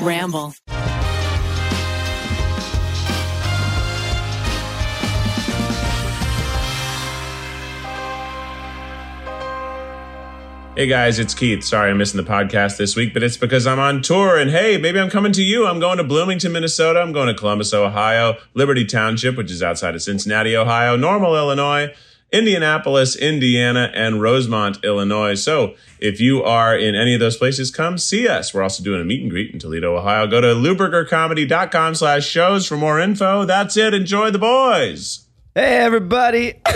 Ramble. Hey guys, it's Keith. Sorry I'm missing the podcast this week, but it's because I'm on tour and hey, maybe I'm coming to you. I'm going to Bloomington, Minnesota. I'm going to Columbus, Ohio, Liberty Township, which is outside of Cincinnati, Ohio, Normal, Illinois, Indianapolis, Indiana, and Rosemont, Illinois. So if you are in any of those places, come see us. We're also doing a meet and greet in Toledo, Ohio. Go to laubergercomedy.com slash shows for more info. That's it. Enjoy the boys. Hey everybody!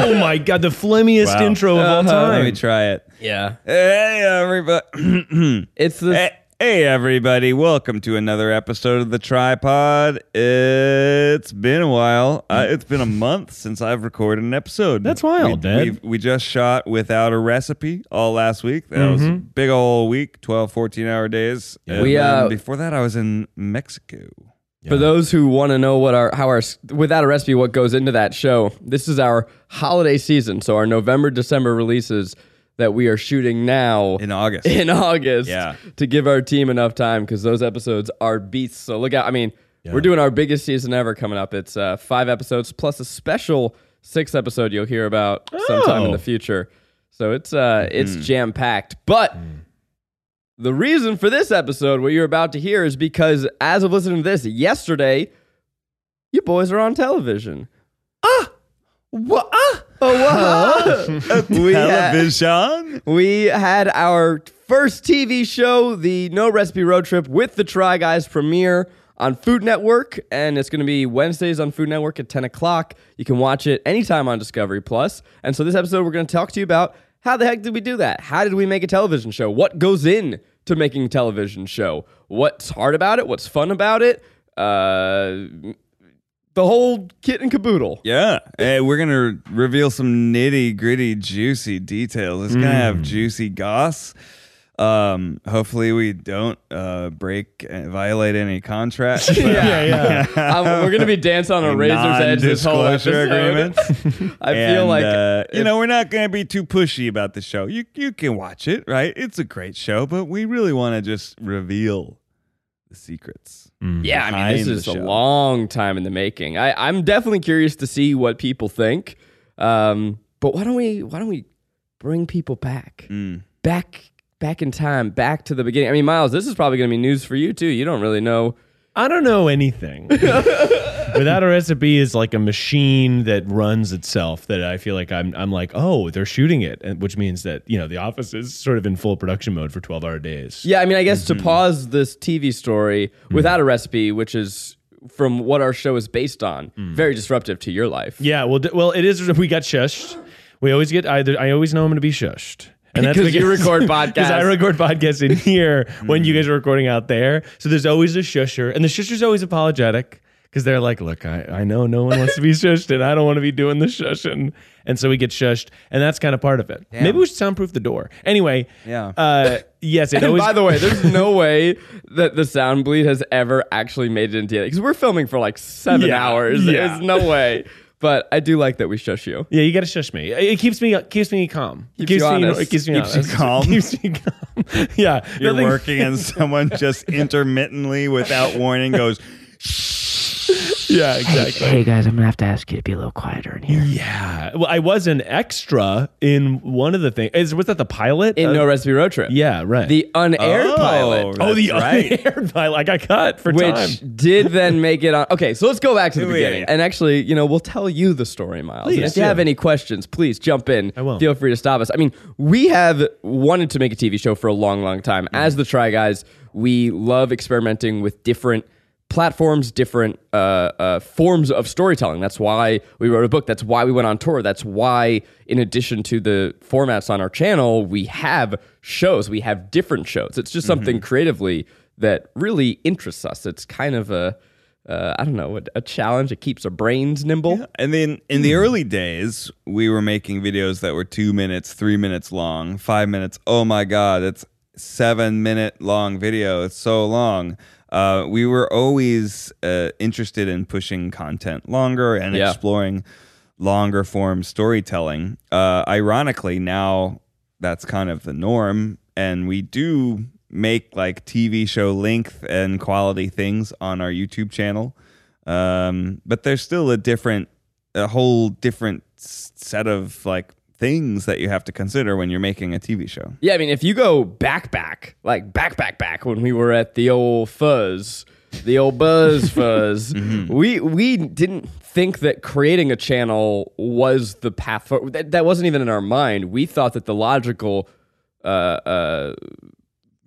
Oh my god, the flimmiest Wow. intro of all Uh-huh. time. Let me try it. yeah, Hey, everybody. it's the hey, hey, everybody. Welcome to another episode of The TryPod. It's been a while. Uh, it's been a month since I've recorded an episode. That's wild, we, Dad. we've- We just shot without a recipe all last week. That was a big old week, 12, 14 hour days. And We, then uh, before that, I was in Mexico. for those who want to know what our how our without a recipe what goes into that show. This is our holiday season, so our November December releases that we are shooting now In August. in August. Yeah. to give our team enough time because those episodes are beasts. So look out! I mean, we're doing our biggest season ever coming up. It's uh, five episodes plus a special six episode you'll hear about sometime in Oh. the future. So it's uh, it's jam packed, but. The reason for this episode, what you're about to hear, is because as of listening to this, yesterday, you boys are on television. Ah! What? Ah! Oh, what? we, had, Television. we had our first TV show, the No Recipe Road Trip with the Try Guys premiere on Food Network, and it's going to be Wednesdays on Food Network at 10 o'clock. You can watch it anytime on Discovery Plus. And so this episode, we're going to talk to you about how the heck did we do that? How did we make a television show? What goes in to making a television show? What's hard about it? What's fun about it? Uh, the whole kit and caboodle. Yeah. Hey, we're going to reveal some nitty gritty, juicy details. It's going to have juicy goss. Um, hopefully we don't uh, break and violate any contracts. yeah, yeah. Um, we're gonna be dancing on a, razor's edge this whole non-disclosure episode. I feel And, like uh, you if- know we're not going to be too pushy about the show. You you can watch it, right? It's a great show, but we really want to just reveal the secrets. Yeah, I mean, this is a long time in the making. I, I'm definitely curious to see what people think. Um, but why don't we why don't we bring people back, Mm. back, back in time, back to the beginning? I mean, Miles, this is probably gonna be news for you too. You don't really know. I don't know anything. Without a recipe is like a machine that runs itself that I feel like I'm I'm like, oh, they're shooting it, and which means that, you know, the office is sort of in full production mode for 12 hour days. Yeah, I mean, I guess Mm-hmm. to pause this TV story without a recipe, which is from what our show is based on, Mm. very disruptive to your life. Yeah, well, d- well, it is. We got shushed. We always get either. I always know I'm going to be shushed, and that's Because you record podcasts. Because I record podcasts in here when you guys are recording out there. So there's always a shusher, and the shusher's always apologetic because they're like, "Look, I, I know no one wants to be shushed, and I don't want to be doing the shushing." And so we get shushed, and that's kind of part of it. Maybe we should soundproof the door. Anyway, Yeah. Uh, yes, it And always. by the way, there's no way that the sound bleed has ever actually made it into it because we're filming for like seven Yeah, hours. yeah. There's no way. But I do like that we shush you. yeah, you got to shush me. It it keeps me keeps me calm. It Keeps you honest. it keeps me Keeps you calm. keeps me calm. yeah, You're nothing- working and someone just intermittently without warning goes Yeah, exactly. Hey guys, I'm gonna have to ask you to be a little quieter in here. Yeah. Well, I was an extra in one of the things. Is was that the pilot? In Uh, No Recipe Road Trip. Yeah, right. The unaired Oh, pilot. oh, the That's right. unaired pilot. I got cut for Which time. did then make it on. Okay, so let's go back to the beginning. yeah. And actually, you know, we'll tell you the story, Miles. and Please if you do. have any questions, please jump in. I will. Feel free to stop us. I mean, we have wanted to make a TV show for a long, long time. Mm-hmm. As the Try Guys, we love experimenting with different platforms, different uh, uh, forms of storytelling. That's why we wrote a book. That's why we went on tour. That's why, in addition to the formats on our channel, we have shows. We have different shows. It's just something Mm-hmm. creatively that really interests us. It's kind of a, uh, I don't know, a, a challenge. It keeps our brains nimble. And then in the early days, we were making videos that were two minutes, three minutes long, five minutes. Oh my God, it's seven minute long video. It's so long. Uh, we were always uh, interested in pushing content longer and Yeah. exploring longer form storytelling. Uh, ironically, now that's kind of the norm, and we do make like TV show length and quality things on our YouTube channel. Um, but there's still a different, a whole different set of like things that you have to consider when you're making a TV show. Yeah, I mean, if you go back, back, like back, back, back, when we were at the old fuzz, the old buzz fuzz, we we didn't think that creating a channel was the path forward. That, that wasn't even in our mind. We thought that the logical uh, uh,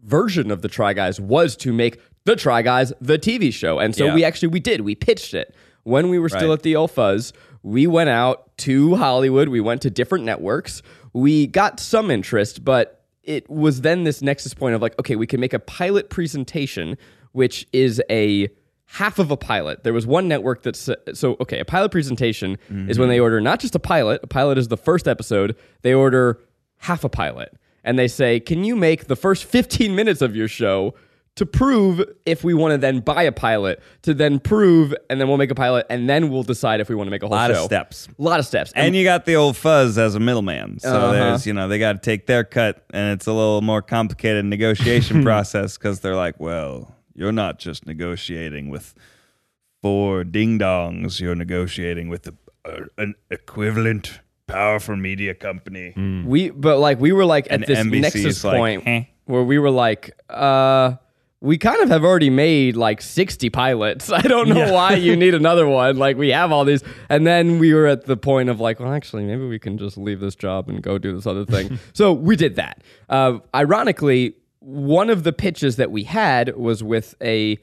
version of the Try Guys was to make the Try Guys the TV show, and so Yeah. we actually we did. We pitched it when we were still Right. at the old fuzz. We went out to Hollywood. We went to different networks. We got some interest, but it was then this nexus point of like, okay, we can make a pilot presentation, which is a half of a pilot. There was one network that's so okay. A pilot presentation is when mm-hmm. they order not just a pilot. A pilot is the first episode. They order half a pilot, and they say, "Can you make the first 15 minutes of your show?" To prove if we want to then buy a pilot, to then prove, and then we'll make a pilot, and then we'll decide if we want to make a whole A lot show. of steps. A lot of steps. And you got the old fuzz as a middleman. So Uh-huh. there's, you know, they got to take their cut, and it's a little more complicated negotiation process because they're like, well, you're not just negotiating with four ding dongs, you're negotiating with a, a, an equivalent powerful media company. We but like we were like at And this NBC nexus like, point "Heh." where we were like, uh we kind of have already made like 60 pilots. I don't know why you need another one. Like we have all these. And then we were at the point of like, well, actually, maybe we can just leave this job and go do this other thing. so we did that. Uh, ironically, one of the pitches that we had was with a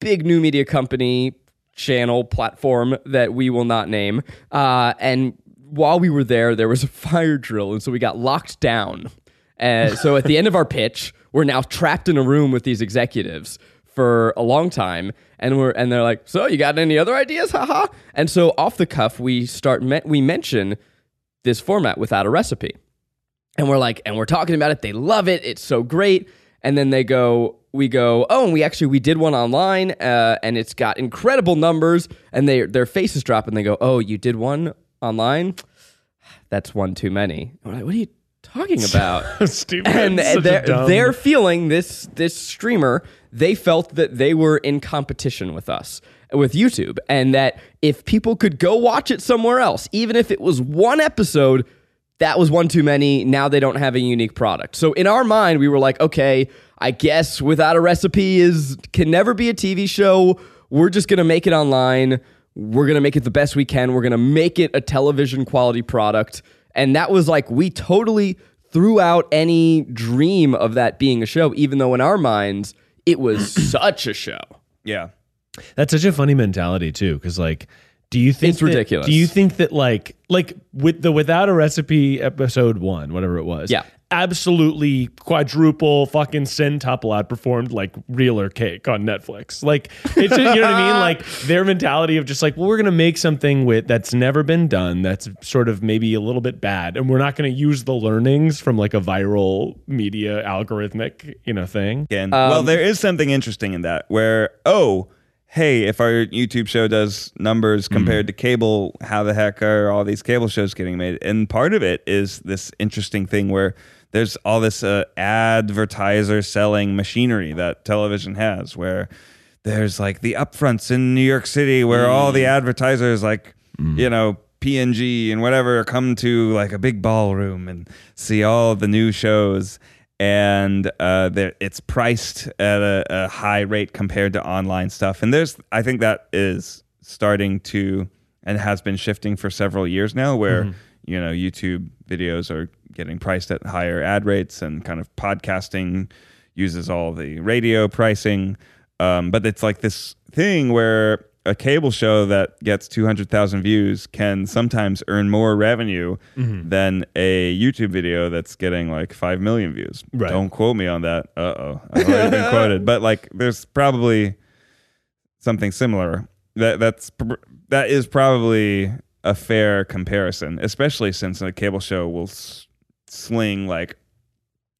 big new media company channel platform that we will not name. Uh, and while we were there, there was a fire drill, and so we got locked down. Uh, so at the end of our pitch, we're now trapped in a room with these executives for a long time, and we're and they're like, "So you got any other ideas? Haha!" And so off the cuff, we start me- we mention this format without a recipe. And we're like, and we're talking about it. They love it. It's so great. And then they go, we go, oh, and we actually we did one online, uh, and it's got incredible numbers. And they their faces drop, and they go, oh, you did one online? That's one too many. We're like, what are you talking about? Stupid. and they're, dumb- they're feeling this this streamer they felt that they were in competition with us with youtube and that if people could go watch it somewhere else even if it was one episode that was one too many now they don't have a unique product. So in our mind we were like okay i guess without a recipe is can never be a tv show. We're just gonna make it online. We're gonna make it the best we can. We're gonna make it a television quality product and that was like we totally threw out any dream of that being a show, even though in our minds it was such a show. Yeah. That's such a funny mentality too, because like, do you think It's that- ridiculous. Do you think that like like with the without a recipe episode one, whatever it was, Yeah. Absolutely quadruple fucking centuple outperformed like Real or Cake on Netflix. Like it's just, you know what I mean? Like their mentality of just like, well, we're gonna make something with that's never been done, that's sort of maybe a little bit bad, and we're not gonna use the learnings from like a viral media algorithmic, you know, thing. Again. Um, well, there is something interesting in that where, oh, hey, if our YouTube show does numbers mm-hmm. compared to cable, how the heck are all these cable shows getting made? And part of it is this interesting thing where there's all this uh, advertiser selling machinery that television has, where there's like the upfronts in New York City where all the advertisers, like, you know, P&G whatever come to like a big ballroom and see all the new shows and uh, it's priced at a, a high rate compared to online stuff. And there's, I think that is starting to and has been shifting for several years now, where you know YouTube videos are getting priced at higher ad rates, and kind of podcasting uses all the radio pricing. Um, but it's like this thing where a cable show that gets 200,000 views can sometimes earn more revenue than a YouTube video that's getting like 5 million views. Right. Don't quote me on that. Uh oh. I've already been quoted. But like there's probably something similar. That that's that is probably a fair comparison, especially since a cable show will s- sling like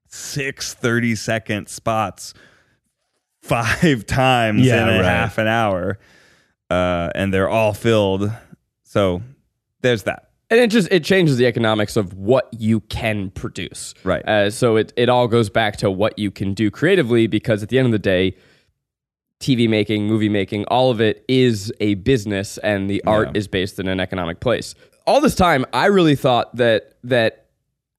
six 30 second spots five times Yeah, in a right. half an hour, uh, and they're all filled. So there's that. and it just it changes the economics of what you can produce Right. uh, so it, it all goes back to what you can do creatively because at the end of the day tv making movie making all of it is a business and the art Yeah. is based in an economic place all this time i really thought that that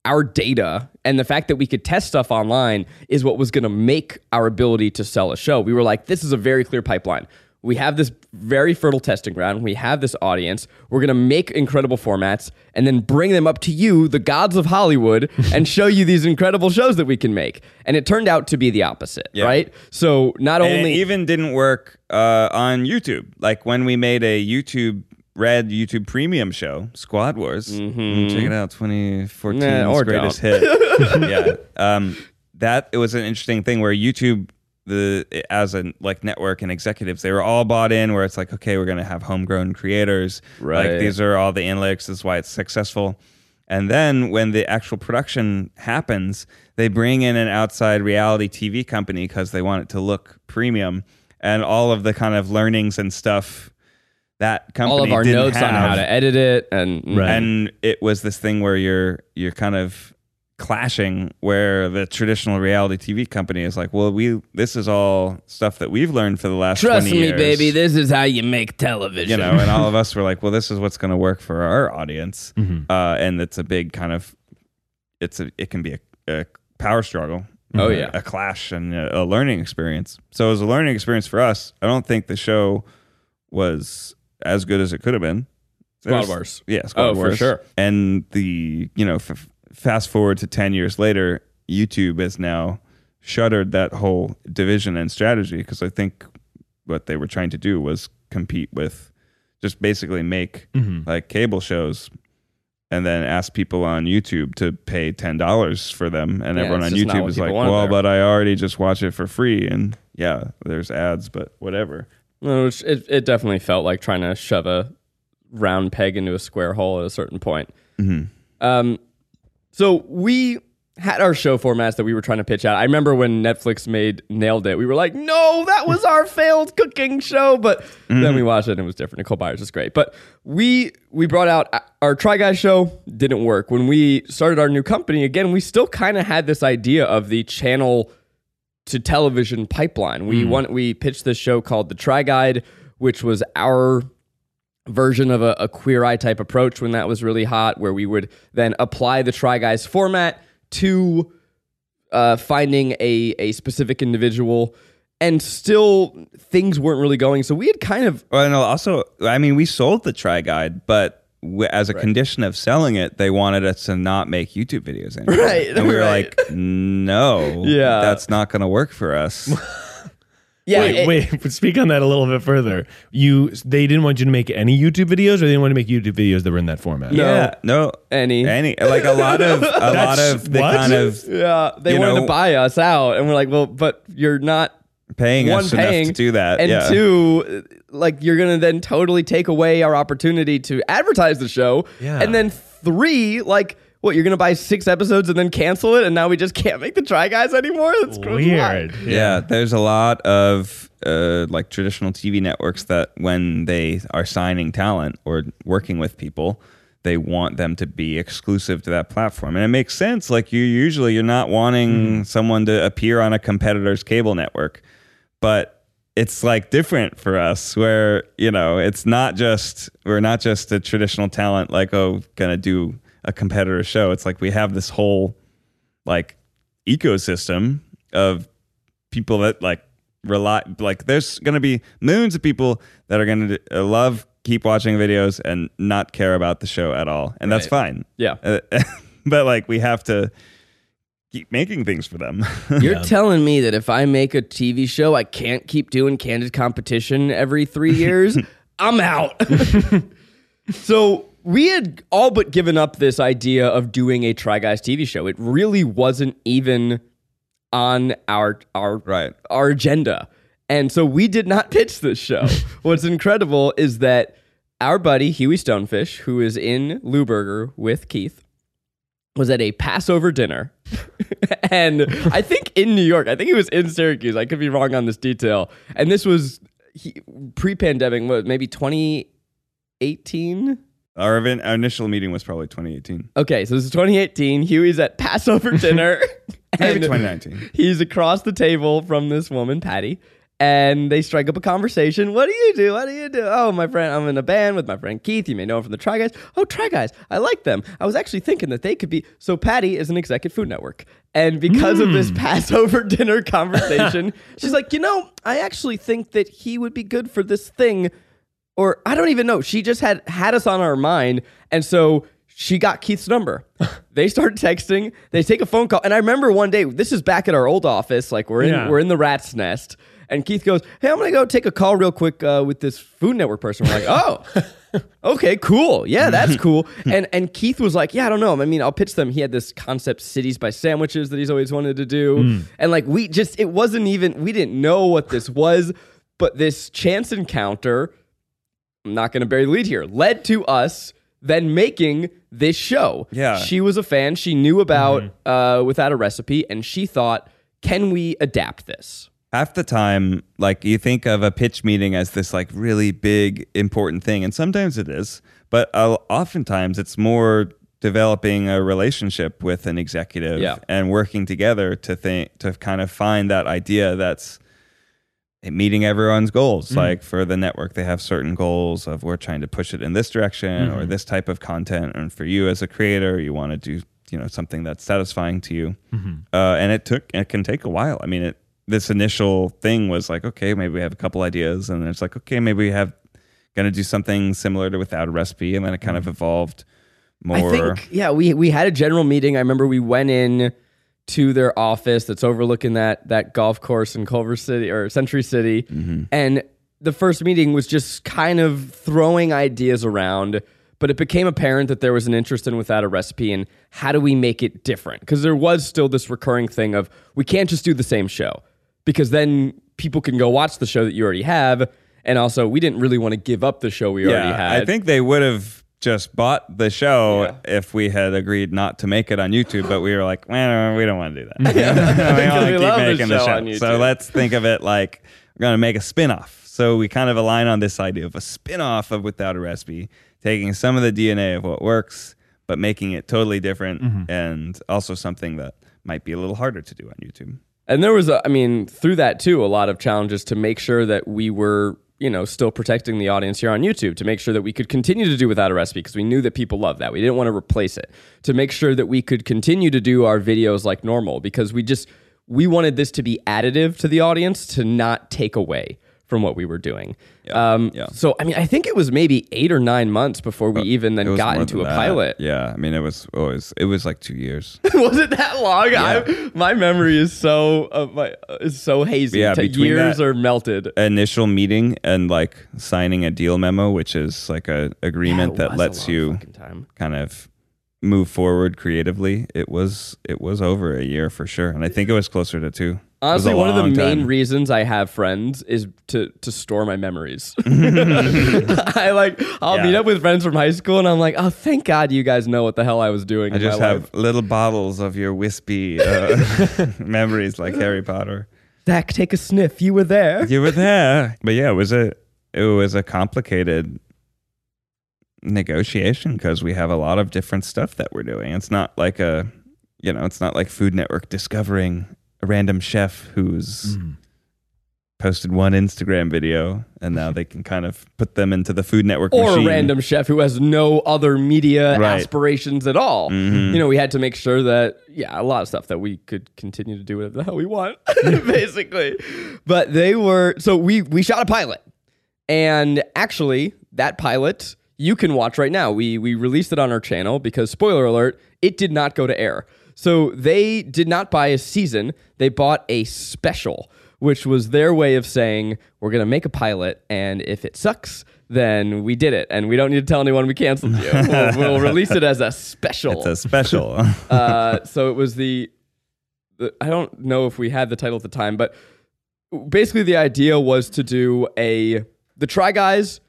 our data and the fact that we could test stuff online is what was going to make our ability to sell a show. We were like, this is a very clear pipeline. We have this very fertile testing ground. We have this audience. We're going to make incredible formats and then bring them up to you, the gods of Hollywood, and show you these incredible shows that we can make. And it turned out to be the opposite, Yeah. right? So not And only it even didn't work uh, on YouTube. Like when we made a YouTube Red YouTube Premium show, Squad Wars. Mm, Check it out, 2014's Nah, or greatest hit. yeah, um, that it was an interesting thing where YouTube, the as a like network and executives, they were all bought in. Where it's like, okay, we're gonna have homegrown creators. Right. Like these are all the analytics. This is why it's successful. And then when the actual production happens, they bring in an outside reality TV company because they want it to look premium. And all of the kind of learnings and stuff that company all of our notes on how to edit it and Right. And it was this thing where you're you're kind of clashing where the traditional reality TV company is like, well, we this is all stuff that we've learned for the last trust 20 me, years. baby, this is how you make television. you know, and all of us were like, well, this is what's going to work for our audience, Mm-hmm. uh, and it's a big kind of, it's a, it can be a, a power struggle. Oh, uh, yeah. a clash and a, a learning experience. So it was a learning experience for us. I don't think the show was as good as it could have been. Squad There's- Wars. yeah, Squad Oh, for sure. And the you know, f- fast forward to ten years later, YouTube has now shuttered that whole division and strategy because I think what they were trying to do was compete with just basically make like cable shows and then ask people on YouTube to pay ten dollars for them, and Yeah, everyone on YouTube is like, "Well, but I already just watch it for free," and yeah, there's ads, but whatever. No, it, it definitely felt like trying to shove a round peg into a square hole at a certain point. Um, so we had our show formats that we were trying to pitch out. I remember when Netflix made Nailed It, we were like, no, that was our failed cooking show. But then we mm-hmm. watched it and it was different. Nicole Byers is great. But we we brought out our Try Guys show, didn't work. When we started our new company, again, we still kind of had this idea of the channel to television pipeline. We mm. want we pitched this show called The Try Guide, which was our version of a, a queer eye type approach when that was really hot, where we would then apply the Try Guys format to uh, finding a a specific individual, and still things weren't really going. So we had kind of Well, no, also, I mean, we sold the Try Guide, but as a condition of selling it, they wanted us to not make YouTube videos anymore. Right, And we were right. like, no, Yeah. that's not going to work for us. yeah. wait, it- wait. Speak on that a little bit further. You, they didn't want you to make any YouTube videos, or they didn't want to make YouTube videos that were in that format. No. Yeah, no, Any. any, like a lot of, a lot of the what? kind of Yeah, they wanted know- to buy us out, and we're like, well, but you're not paying one us paying enough to do that. and yeah. two, like you're gonna then totally take away our opportunity to advertise the show. Yeah. And then three, like what you're gonna buy six episodes and then cancel it, and now we just can't make the Try Guys anymore. That's Weird. Yeah, there's a lot of uh, like traditional TV networks that when they are signing talent or working with people, they want them to be exclusive to that platform, and it makes sense. Like you usually you're not wanting someone to appear on a competitor's cable network, but it's like different for us where you know it's not just we're not just a traditional talent like oh gonna do a competitor show it's like we have this whole like ecosystem of people that like rely like there's going to be millions of people that are going to love keep watching videos and not care about the show at all and that's fine Yeah. Uh, but like we have to keep making things for them You're telling me that if I make a TV show, I can't keep doing candid competition every three years? I'm out. so we had all but given up this idea of doing a Try Guys TV show. It really wasn't even on our our Right. our agenda. And so we did not pitch this show. What's incredible is that our buddy Hughie Stone Fish, who is in Lauberger with Keith, was at a Passover dinner. and I think in New York, I think he was in Syracuse. I could be wrong on this detail. And this was pre-pandemic, what, maybe 2018? Our, event, our initial meeting was probably 2018. Okay, so this is 2018. Hughie's at Passover dinner. Maybe 2019. He's across the table from this woman, Patty, and they strike up a conversation. What do you do? What do you do? Oh, my friend, I'm in a band with my friend Keith. You may know him from the Try Guys. Oh, Try Guys, I like them. I was actually thinking that they could be. So Patty is an exec at Food Network, and because of this hmm. Passover dinner conversation, she's like, you know, I actually think that he would be good for this thing or I don't even know. She just had had us on our mind, and so she got Keith's number. they start texting. They take a phone call, and I remember one day. This is back at our old office. Like we're in Yeah. we're in the rat's nest, and Keith goes, "Hey, I'm gonna go take a call real quick uh, with this Food Network person." We're like, "Oh." Okay, cool. Yeah, that's cool. And and Keith was like, "Yeah, I don't know. I mean, I'll pitch them." He had this concept cities by sandwiches that he's always wanted to do. And like we just it wasn't even we didn't know what this was, but this chance encounter I'm not going to bury the lead here, led to us then making this show. Yeah. She was a fan. She knew about uh, Without a Recipe, and she thought, can we adapt this? half the time like you think of a pitch meeting as this like really big important thing and sometimes it is but uh, oftentimes it's more developing a relationship with an executive Yeah. and working together to think to kind of find that idea that's meeting everyone's goals. Mm-hmm. Like for the network they have certain goals of we're trying to push it in this direction or mm-hmm. this type of content. And for you as a creator you want to do you know something that's satisfying to you. Mm-hmm. Uh, and it took it can take a while. I mean it this initial thing was like okay maybe we have a couple ideas. And then it's like okay maybe we have going to do something similar to without a recipe. And then it kind of evolved more I think, yeah, we we had a general meeting. I remember we went in to their office that's overlooking that that golf course in Culver City or Century City, mm-hmm. and the first meeting was just kind of throwing ideas around. But it became apparent that there was an interest in without a recipe and how do we make it different? Because there was still this recurring thing of we can't just do the same show because then people can go watch the show that you already have. And also, we didn't really want to give up the show we already had. I think they would have just bought the show Yeah. if we had agreed not to make it on YouTube, but we were like, well, we don't want to do that. we Because want to keep making the show show. So let's think of it like we're going to make a spin-off. So we kind of align on this idea of a spin-off of Without a Recipe, taking some of the DNA of what works, but making it totally different mm-hmm. and also something that might be a little harder to do on YouTube. And there was, a, I mean, through that too, a lot of challenges to make sure that we were, you know, still protecting the audience here on YouTube, to make sure that we could continue to do without a recipe because we knew that people love that. We didn't want to replace it. To make sure that we could continue to do our videos like normal because we just we wanted this to be additive to the audience to not take away from what we were doing. um, yeah. So I mean, I think it was maybe eight or nine months before we even then got into a that. pilot. Yeah, I mean, it was always it was like two years. was it that long? I, my memory is so uh, my, uh, is so hazy. Yeah, between years are melted. initial meeting and like signing a deal memo, which is like a agreement Yeah, that lets you kind of move forward creatively. It was it was over a year for sure, and I think it was closer to two. Honestly, one of the main time. reasons I have friends is to to store my memories. I like I'll Yeah. meet up with friends from high school and I'm like, oh, thank God you guys know what the hell I was doing. I just have life. little bottles of your wispy uh, memories, like Harry Potter. Zach, take a sniff. You were there. You were there, but yeah, it was a it was a complicated negotiation because we have a lot of different stuff that we're doing. It's not like a you know, it's not like Food Network discovering a random chef who's posted one Instagram video and now they can kind of put them into the Food Network Or machine. a random chef who has no other media Right. aspirations at all. Mhm. You know, we had to make sure that, yeah, a lot of stuff that we could continue to do whatever the hell we want, basically. But they were, so we we shot a pilot, and actually, that pilot you can watch right now. We we released it on our channel because spoiler alert, it did not go to air. So they did not buy a season; they bought a special, which was their way of saying we're gonna make a pilot, and if it sucks. Then we did it, and we don't need to tell anyone we canceled you. We'll, we'll release it as a special. It's a special. Uh, so it was the, the I don't know if we had the title at the time, but basically the idea was to do a the Try Guys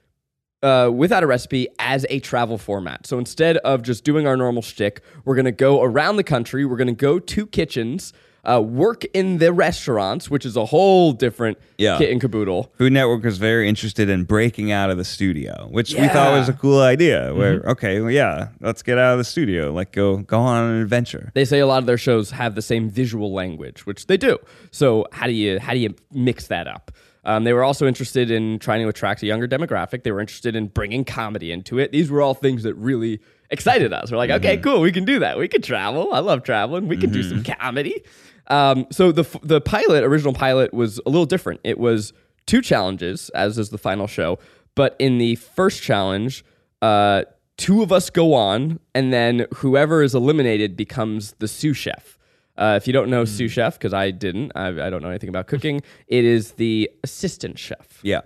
uh, without a recipe as a travel format. So instead of just doing our normal shtick, we're gonna go around the country. We're gonna go to kitchens. uh, work in the restaurants, which is a whole different Yeah. kit and caboodle. Food Network was very interested in breaking out of the studio, which we thought was a cool idea. Where okay, well, yeah, let's get out of the studio, like go go on an adventure. They say a lot of their shows have the same visual language, which they do. So how do you how do you mix that up? Um, they were also interested in trying to attract a younger demographic. They were interested in bringing comedy into it. These were all things that really excited us. We're like, okay, cool, we can do that. We can travel. I love traveling. We can do some comedy. Um, so the the pilot, original pilot, was a little different. It was two challenges, as is the final show. But in the first challenge, uh, two of us go on, and then whoever is eliminated becomes the sous chef. Uh, if you don't know sous chef, because I didn't, I, I don't know anything about cooking. it is the assistant chef. Yeah,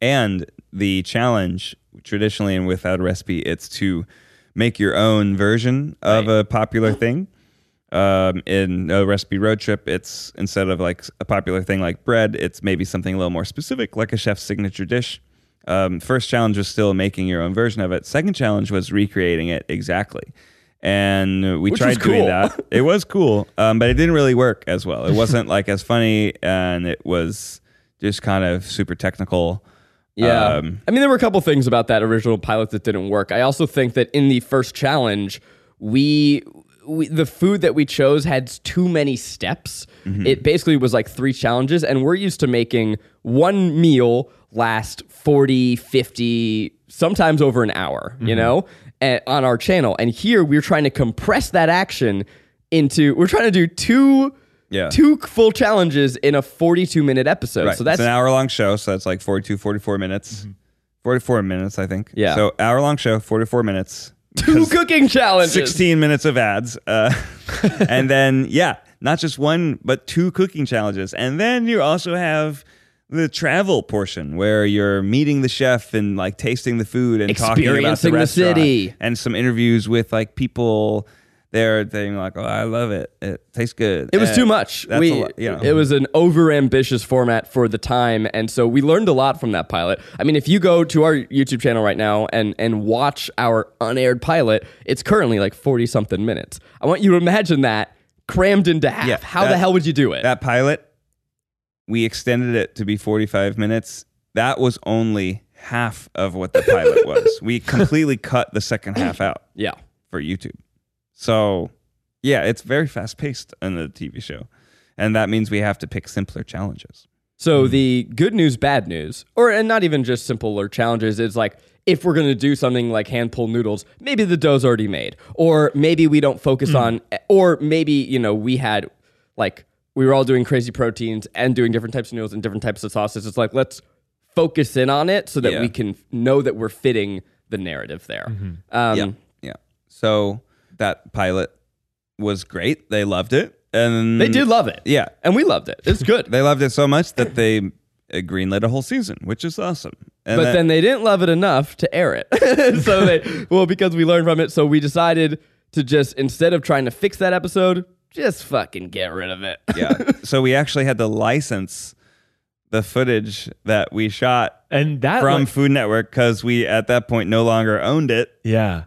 and the challenge traditionally and without a recipe, it's to make your own version of a popular thing. Um, in a recipe road trip, it's instead of like a popular thing like bread, it's maybe something a little more specific, like a chef's signature dish. Um, first challenge was still making your own version of it. Second challenge was recreating it exactly. And we Which tried was doing that. It was cool, um, but it didn't really work as well. It wasn't like as funny, and it was just kind of super technical. Yeah. Um, I mean, there were a couple things about that original pilot that didn't work. I also think that in the first challenge, we, we the food that we chose had too many steps. It basically was like three challenges, and we're used to making one meal last 40, 50, sometimes over an hour, you know, on our channel. And here we're trying to compress that action into, we're trying to do two. Yeah. Two full challenges in a 42 minute episode. Right. So that's it's an hour long show, so that's like 42, 44 minutes. 44 minutes, I think. Yeah. So hour long show, 44 minutes. two cooking challenges. 16 minutes of ads. Uh, and then, yeah, not just one, but two cooking challenges. And then you also have the travel portion where you're meeting the chef and like tasting the food and talking about the Experiencing the city. and some interviews with like people there saying like, oh, I love it. It tastes good. It was And too much. We, lot, you know. It was an over ambitious format for the time, and so we learned a lot from that pilot. I mean, if you go to our YouTube channel right now and and watch our unaired pilot, it's currently like forty something minutes. I want you to imagine that crammed into half. Yeah, How the hell would you do it? that pilot, we extended it to be 45 minutes. That was only half of what the pilot was. We completely cut the second half out yeah. for YouTube. So, yeah, it's very fast paced in the TV show. And that means we have to pick simpler challenges. So mm-hmm. the good news, bad news, or and not even just simpler challenges, is like if we're gonna do something like hand pull noodles, maybe the dough's already made, or maybe we don't focus mm. on, or maybe you know we had like we were all doing crazy proteins and doing different types of noodles and different types of sauces. It's like let's focus in on it so that Yeah. we can know that we're fitting the narrative there. Um, yeah. Yeah. So that pilot was great. They loved it. And They did love it, Yeah. and we loved it. It's good. They loved it so much that they uh, greenlit a whole season, which is awesome. And but then they didn't love it enough to air it. so they, well, because we learned from it, so we decided to just instead of trying to fix that episode, just fucking get rid of it. yeah. So we actually had to license the footage that we shot And that from like- Food Network because we at that point no longer owned it. Yeah.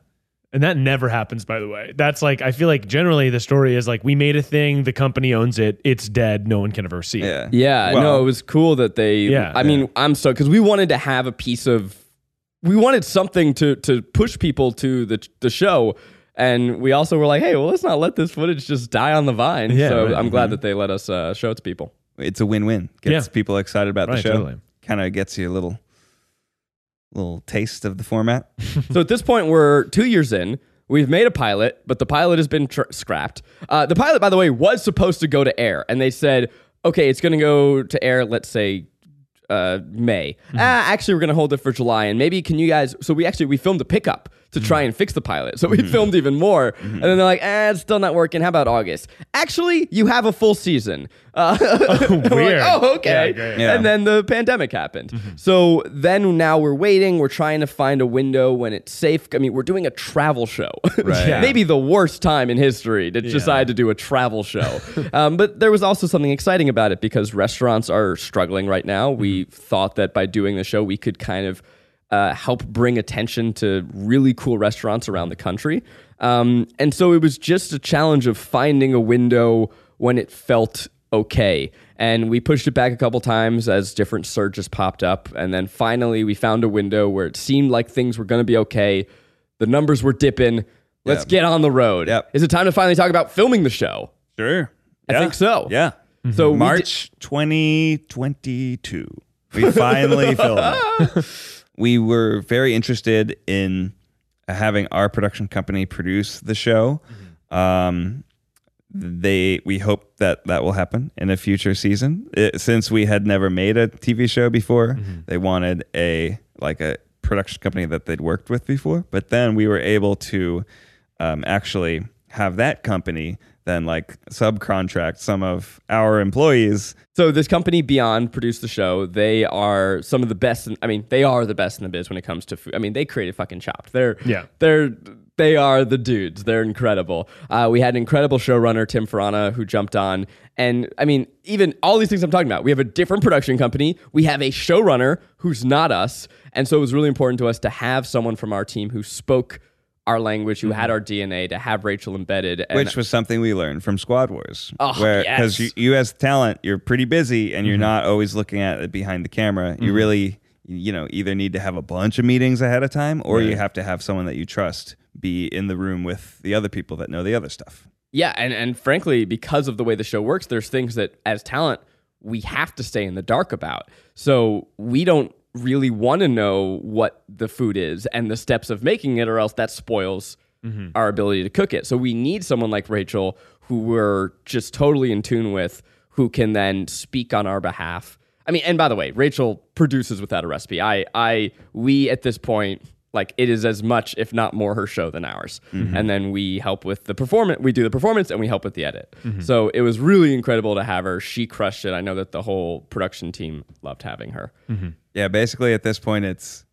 And that never happens, by the way. That's like, I feel like generally the story is like, we made a thing, the company owns it, it's dead, no one can ever see it. Yeah. Yeah, Well, no, it was cool that they. Yeah. I mean, I'm so because we wanted to have a piece of, we wanted something to to push people to the the show, and we also were like, hey, well, let's not let this footage just die on the vine. Yeah, so right. I'm glad that they let us uh, show it to people. It's a win-win. Gets Yeah. people excited about the show. totally. Kind of gets you a little little taste of the format. so at this point, we're two years in. We've made a pilot, but the pilot has been tr- scrapped. Uh, the pilot, by the way, was supposed to go to air, and they said, okay, it's going to go to air, let's say, uh, May. Ah, actually, we're going to hold it for July, and maybe can you guys? So we actually we filmed a pickup to try and fix the pilot. So we filmed even more, and then they're like, ah, it's still not working. How about August? Actually, you have a full season. Uh, and we're weird. Like, oh, okay. Yeah, great. Yeah. And then the pandemic happened. So then now we're waiting. We're trying to find a window when it's safe. I mean, we're doing a travel show. Right. Yeah. Maybe the worst time in history to decide to do a travel show. um, but there was also something exciting about it because restaurants are struggling right now. We thought that by doing the show, we could kind of uh, help bring attention to really cool restaurants around the country. Um, and so it was just a challenge of finding a window when it felt okay. And we pushed it back a couple times as different surges popped up. And then finally, we found a window where it seemed like things were going to be okay. The numbers were dipping. Let's Yep. get on the road. Yep. Is it time to finally talk about filming the show? Sure. I think so. Yeah. So we did- March 2022. We finally filmed. We were very interested in having our production company produce the show. Um, they we hope that that will happen in a future season. It- since we had never made a TV show before, they wanted a like a production company that they'd worked with before. But then we were able to um, actually have that company then like subcontract some of our employees. So this company Beyond produced the show. They are some of the best. In, I mean, they are the best in the biz when it comes to food. I mean, they created fucking Chopped. They're Yeah. They're they are the dudes. They're incredible. Uh, we had an incredible showrunner Tim Farana who jumped on, and I mean, even all these things I'm talking about. We have a different production company. We have a showrunner who's not us, and so it was really important to us to have someone from our team who spoke our language, who had mm-hmm. our DNA, to have Rachel embedded. And which was something we learned from Squad Wars. Oh, where yes. you, you as talent, you're pretty busy and you're mm-hmm. not always looking at it behind the camera. You mm-hmm. really, you know, either need to have a bunch of meetings ahead of time, or you have to have someone that you trust be in the room with the other people that know the other stuff. Yeah, and and frankly, because of the way the show works, there's things that as talent we have to stay in the dark about. So we don't really want to know what the food is and the steps of making it, or else that spoils mm-hmm. our ability to cook it. So we need someone like Rachel who we're just totally in tune with, who can then speak on our behalf. I mean, and by the way, Rachel produces without a recipe. I, I, we at this point, like it is as much, if not more, her show than ours. Mm-hmm. And then we help with the performance. We do the performance and we help with the edit. Mm-hmm. So it was really incredible to have her. She crushed it. I know that the whole production team loved having her. Mm-hmm. Yeah, basically at this point, it's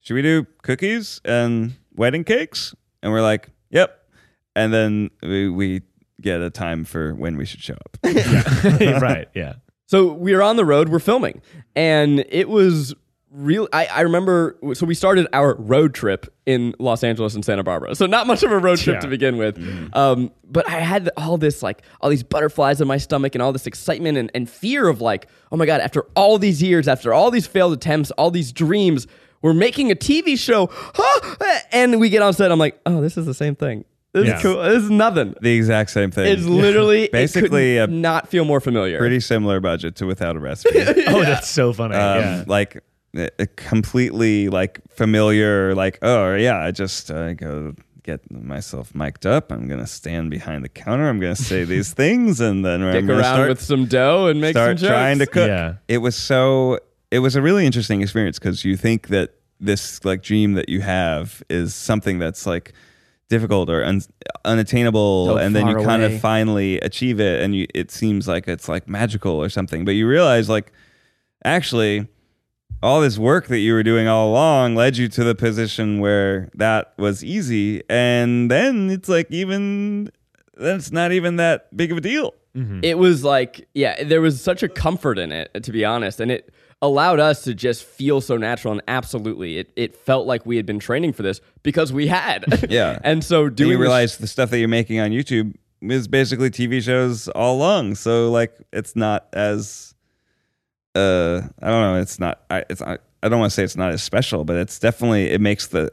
should we do cookies and wedding cakes? And we're like, yep. And then we, we get a time for when we should show up. right. Yeah. So we are on the road, we're filming, and it was real. I, I remember, so we started our road trip in Los Angeles and Santa Barbara. So not much of a road trip Yeah. to begin with. Um, but I had all this, like, all these butterflies in my stomach and all this excitement and, and fear of, like, oh my God, after all these years, after all these failed attempts, all these dreams, we're making a TV show. Huh? And we get on set, I'm like, oh, this is the same thing. This Yeah. is cool. This is nothing. the exact same thing. It's literally Basically it a not feel more familiar. pretty similar budget to Without a Recipe. Oh, that's so funny. um, yeah. like a a completely like familiar like oh yeah i just uh, go get myself mic'd up. I'm gonna stand behind the counter. I'm gonna say these things and then Dick i'm gonna around start, with some dough and make start some jokes. trying to cook. Yeah. it was so it was a really interesting experience because you think that this like dream that you have is something that's like difficult or un- unattainable So and then you far kind of finally achieve it and you, it seems like it's like magical or something. But you realize like actually all this work that you were doing all along led you to the position where that was easy and then it's like even that's not even that big of a deal mm-hmm. It was like, yeah, there was such a comfort in it, to be honest, and it allowed us to just feel so natural. And absolutely, it it felt like we had been training for this because we had. Yeah. and so Do doing you this- realize the stuff that you're making on YouTube is basically TV shows all along. So like it's not as uh I don't know, it's not I it's not, I don't want to say it's not as special, but it's definitely it makes the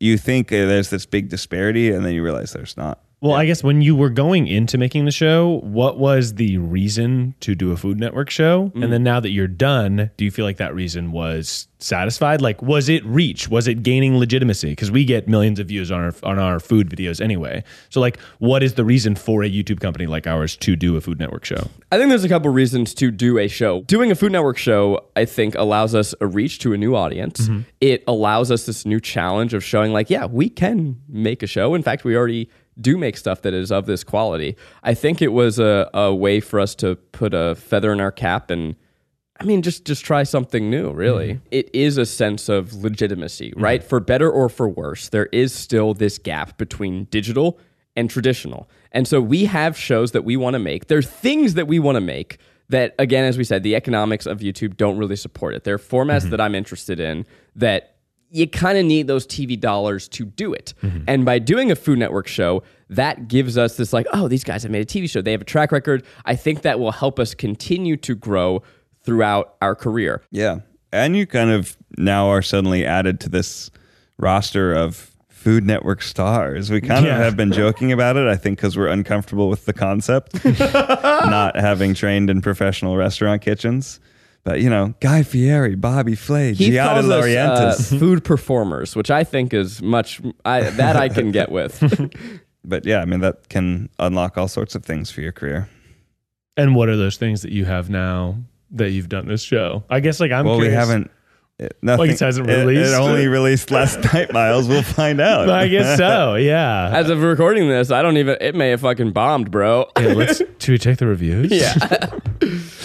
you think uh, there's this big disparity and then you realize there's not. Well, I guess when you were going into making the show, what was the reason to do a Food Network show? And mm. then now that you're done, do you feel like that reason was satisfied? Like, was it reach? Was it gaining legitimacy? Because we get millions of views on our on our food videos anyway. So, like, what is the reason for a YouTube company like ours to do a Food Network show? I think there's a couple reasons to do a show. Doing a Food Network show, I think, allows us a reach to a new audience. Mm-hmm. It allows us this new challenge of showing, like, yeah, we can make a show. In fact, we already do make stuff that is of this quality. I think it was a, a way for us to put a feather in our cap and I mean, just just try something new. Really, mm-hmm. It is a sense of legitimacy, mm-hmm. right? For better or for worse, there is still this gap between digital and traditional, and so we have shows that we want to make. There's things that we want to make that, again, as we said, the economics of YouTube don't really support it. There are formats mm-hmm. that I'm interested in that you kind of need those TV dollars to do it. Mm-hmm. And by doing a Food Network show, that gives us this like, oh, these guys have made a TV show. They have a track record. I think that will help us continue to grow throughout our career. Yeah. And you kind of now are suddenly added to this roster of Food Network stars. We kind Yeah. of have been joking about it, I think, because we're uncomfortable with the concept, not having trained in professional restaurant kitchens. But, you know, Guy Fieri, Bobby Flay, He Giada calls us uh, Laurentiis. food performers, which I think is much I, that I can get with. but yeah, I mean, that can unlock all sorts of things for your career. And what are those things that you have now that you've done this show? I guess like I'm well, we haven't. It, nothing, it hasn't it- released? It, only released last night, Miles. We'll find out. I guess so. Yeah. As of recording this, I don't even. It may have fucking bombed, bro. yeah let's. Should we check the reviews? yeah.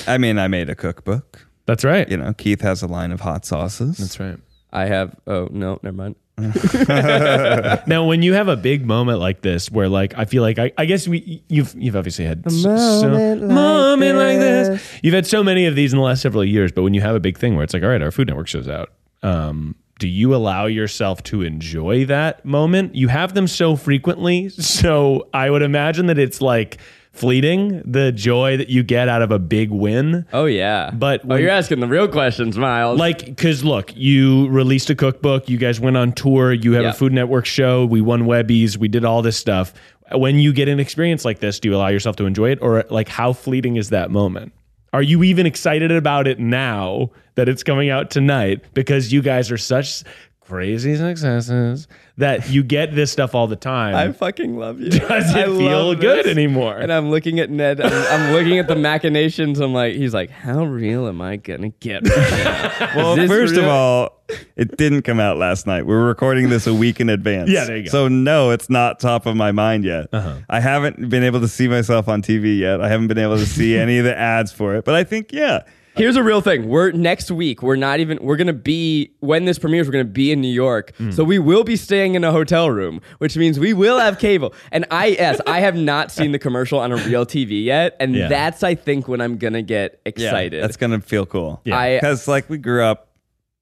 I mean, I made a cookbook. That's right. You know, Keith has a line of hot sauces. That's right. I have. Oh no, never mind. Now, when you have a big moment like this, where like I feel like I, I guess we you've you've obviously had s- so, moment like moment like this. this. You've had so many of these in the last several years, but when you have a big thing where it's like, all right, our Food Network shows out, um, do you allow yourself to enjoy that moment? You have them so frequently, so I would imagine that it's like fleeting the joy that you get out of a big win. Oh yeah. But oh, you're asking the real questions, Miles. Like, because look, you released a cookbook, you guys went on tour, you have Yeah. a Food Network show, we won Webbies, we did all this stuff. When you get an experience like this, do you allow yourself to enjoy it? Or, like, how fleeting is that moment? Are you even excited about it now that it's coming out tonight because you guys are such crazy successes that you get this stuff all the time? I fucking love you. Does I it feel good this. anymore? And I'm looking at Ned. I'm, I'm looking at the machinations. I'm like, he's like, how real am I gonna get? Right? Well, Is this first of all, it didn't come out last night. We're recording this a week in advance. Yeah, there you go. So no, it's not top of my mind yet. Uh-huh. I haven't been able to see myself on TV yet. I haven't been able to see any of the ads for it. But I think, yeah, Here's a real thing. We're next week. We're not even. We're gonna be when this premieres. We're gonna be in New York, Hmm. so we will be staying in a hotel room, which means we will have cable. And I, yes, I have not seen the commercial on a real TV yet, and Yeah. that's I think when I'm gonna get yeah, excited. that's gonna feel cool. Yeah. Because like we grew up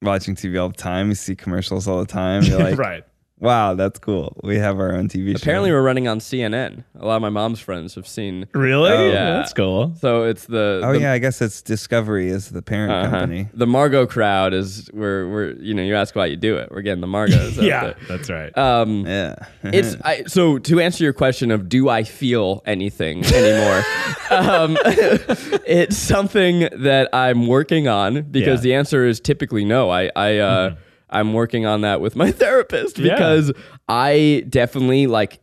watching TV all the time. We see commercials all the time. You're like, right. Wow, that's cool. We have our own TV show. apparently we're running on CNN. A lot of my mom's friends have seen. Really? Oh. Yeah. That's cool. So it's the Oh the, yeah, I guess it's Discovery is the parent uh-huh. company. The Margot crowd is we're we're you know you ask why you do it. We're getting the Margos. out Yeah, there. that's right. Um, Yeah. it's I, so to answer your question of do I feel anything anymore? um, it's something that I'm working on because Yeah. the answer is typically no. I I uh, I'm working on that with my therapist Yeah. because I definitely like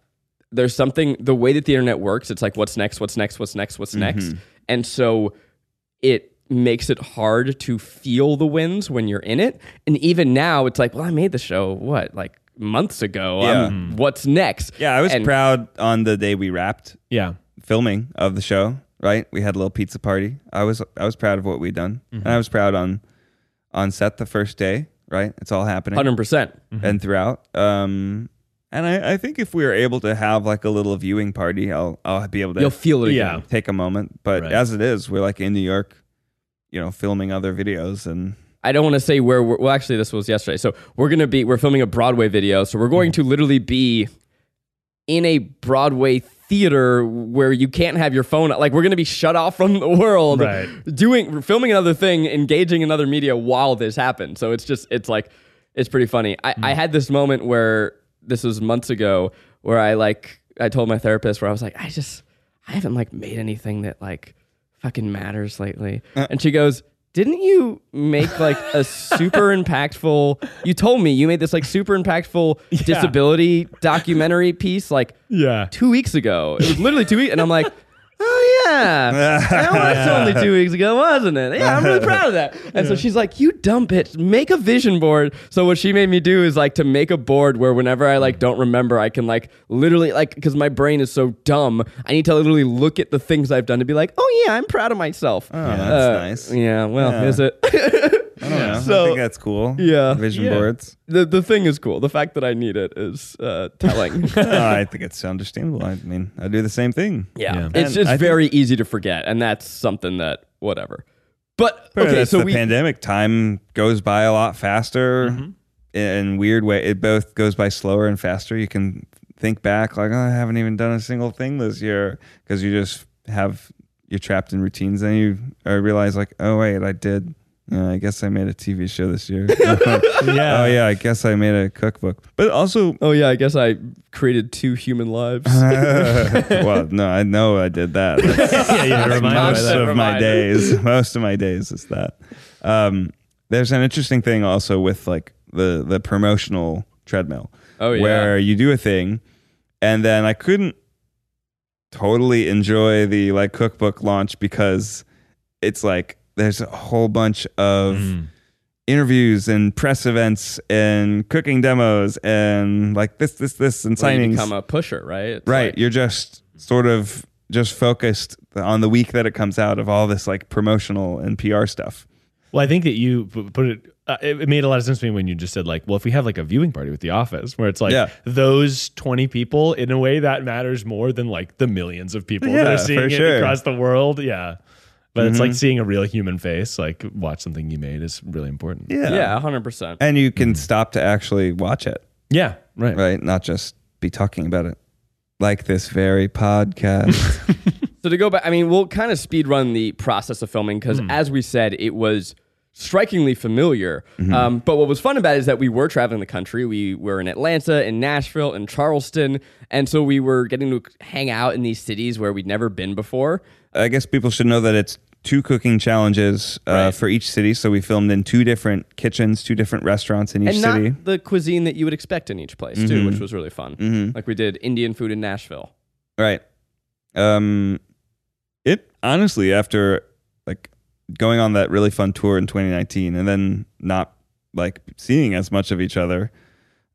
there's something the way that the internet works. It's like what's next, what's next, what's next, what's next, mm-hmm. and so it makes it hard to feel the wins when you're in it. And even now, it's like, well, I made the show what like months ago. Um, yeah. Um, what's next? Yeah, I was And- proud on the day we wrapped yeah. filming of the show. Right, we had a little pizza party. I was I was proud of what we'd done, and mm-hmm. I was proud on on set the first day. Right, it's all happening, Hundred percent. and throughout. Um, and I, I think if we are able to have like a little viewing party, I'll I'll be able to You'll feel it Yeah. again. take a moment. But Right. as it is, we're like in New York, you know, filming other videos, and I don't want to say where. We're, well, actually, this was yesterday. So we're gonna be. We're filming a Broadway video. So we're going to literally be in a Broadway theater where you can't have your phone. Like we're gonna be shut off from the world. Right. Doing filming another thing, engaging in other media while this happened. So it's just it's like it's pretty funny. I, I hmm. had this moment where this was months ago where I like I told my therapist where I was like I just I haven't like made anything that like fucking matters lately. Uh. and she goes, "Didn't you make like a super impactful You told me you made this like super impactful disability documentary piece like Yeah. 2 weeks ago. It was literally 2 weeks and I'm like, "Oh yeah. That was only 2 weeks ago, wasn't it? Yeah, I'm really proud of that." And so she's like, "You dumb bitch, make a vision board." So what she made me do is like to make a board where whenever I like don't remember, I can like literally like cuz my brain is so dumb, I need to literally look at the things I've done to be like, "Oh yeah, I'm proud of myself." oh, that's Uh, nice. Yeah, well, Yeah. is it? I don't know. So- I think that's cool. Yeah. vision Yeah. boards. the the thing is cool. The fact that I need it is uh, telling. No, I think it's understandable. I mean, I do the same thing. yeah. Yeah. it's And just I think- very easy to forget, and that's something that whatever. But But okay, that's so the we pandemic. Time goes by a lot faster. in weird way. It both goes by slower and faster. You can think back like, oh, I haven't even done a single thing this year because you just have you're trapped in routines. Then you uh, realize like, oh wait, I did. Yeah, I guess I made a TV show this year. Yeah. Oh yeah, I guess I made a cookbook. But also, Oh yeah, I guess I created two human lives. well, no, I know I did that. Yeah, yeah, remind me by most that. of my Reminder. days. Most of my days is that. Um, there's an interesting thing also with like the the promotional treadmill. Oh, yeah. where you do a thing, and then I couldn't totally enjoy the like cookbook launch because it's like there's a whole bunch of Mm. interviews and press events and cooking demos and like this this this and Well, you become a pusher, right? It's right like- you're just sort of just focused on the week that it comes out of all this like promotional and pr stuff Well, I think that you put it, uh, it. It made a lot of sense to me when you just said like, well, if we have like a viewing party with The Office, where it's like Yeah. those twenty people, in a way that matters more than like the millions of people that are seeing for it sure. across the world. Yeah, but it's Mhm. like seeing a real human face, like watch something you made is really important. yeah, yeah, hundred percent. and you can stop to actually watch it Yeah, right. right not just be talking about it like this very podcast So to go back, I mean, we'll kind of speed run the process of filming because, Hmm. as we said, it was strikingly familiar. Mm-hmm. Um, but what was fun about it is that we were traveling the country. We were in Atlanta, in Nashville, in Charleston, and so we were getting to hang out in these cities where we'd never been before. I guess people should know that it's two cooking challenges uh, Right. for each city. So we filmed in two different kitchens, two different restaurants in each and city. not the cuisine that you would expect in each place too, which was really fun. Mhm. Like we did Indian food in Nashville. Right. Um, it honestly after like going on that really fun tour in 2019 and then not like seeing as much of each other.